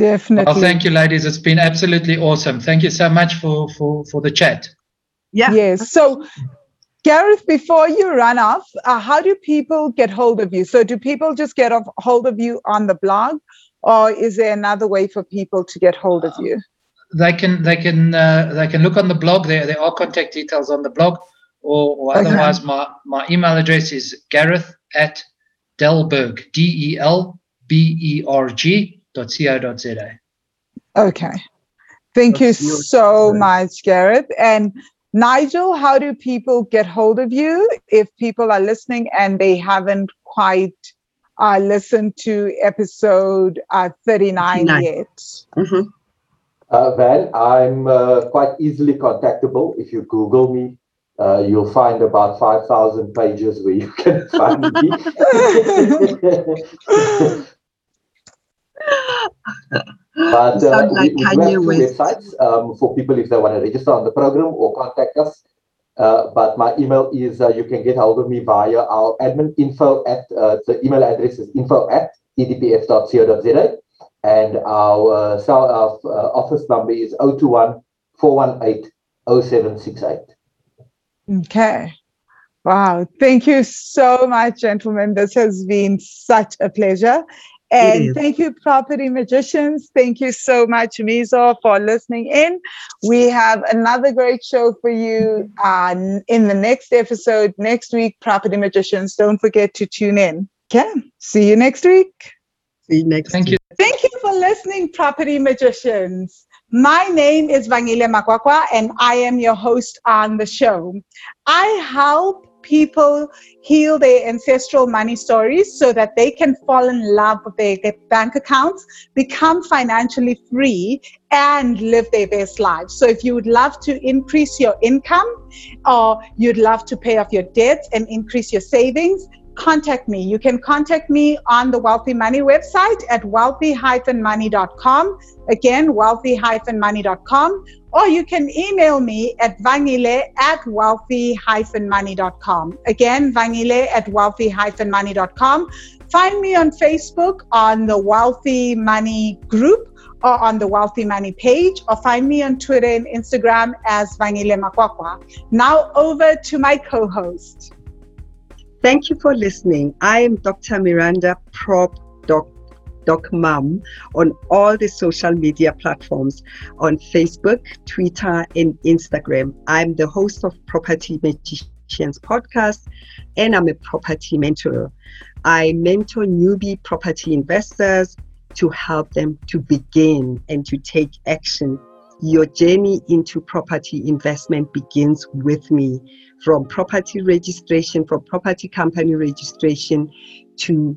Definitely. Well, thank you, ladies. It's been absolutely awesome. Thank you so much for for for the chat. Yeah. Yes. So Gareth, before you run off, uh, how do people get hold of you? So, do people just get off, hold of you on the blog, or is there another way for people to get hold of you? They can they can uh, they can look on the blog. There there are contact details on the blog, or, or okay. otherwise my my email address is Gareth at Delberg D E L B E R G dot co. Okay, thank you so much, Gareth, and Nigel, how do people get hold of you if people are listening and they haven't quite uh, listened to episode uh, 39 yet? Mm-hmm. Uh, Van, I'm uh, quite easily contactable. If you Google me, uh, you'll find about 5,000 pages where you can find me. But uh, like we, we have two websites um, for people if they want to register on the program or contact us. Uh, but my email is uh, you can get hold of me via our admin info at uh, the email address is info at edpf.co.za and our uh, cell, our, uh, office number is 021 418 0768. Okay. Wow. Thank you so much, gentlemen. This has been such a pleasure. And thank you, Property Magicians. Thank you so much, Mizo, for listening in. We have another great show for you uh, in the next episode next week, Property Magicians. Don't forget to tune in. Okay. See you next week. See you next Thank week. you. Thank you for listening, Property Magicians. My name is Vangile Makwakwa, and I am your host on the show. I help people heal their ancestral money stories so that they can fall in love with their, bank accounts, become financially free, and live their best lives. So, if you would love to increase your income or you'd love to pay off your debts and increase your savings, contact me. You can contact me on the Wealthy Money website at wealthy-money.com. Again, wealthy-money.com. Or you can email me at vangile at wealthy-money.com. Again, vangile at wealthy-money.com. Find me on Facebook on the Wealthy Money group or on the Wealthy Money page, or find me on Twitter and Instagram as Vangile Makwakwa. Now over to my co-host. Thank you for listening. I am Dr. Miranda Prop Doc, Doc Mum on all the social media platforms on Facebook, Twitter, and Instagram. I'm the host of Property Magicians podcast and I'm a property mentor. I mentor newbie property investors to help them to begin and to take action your journey into property investment begins with me from property registration, from property company registration to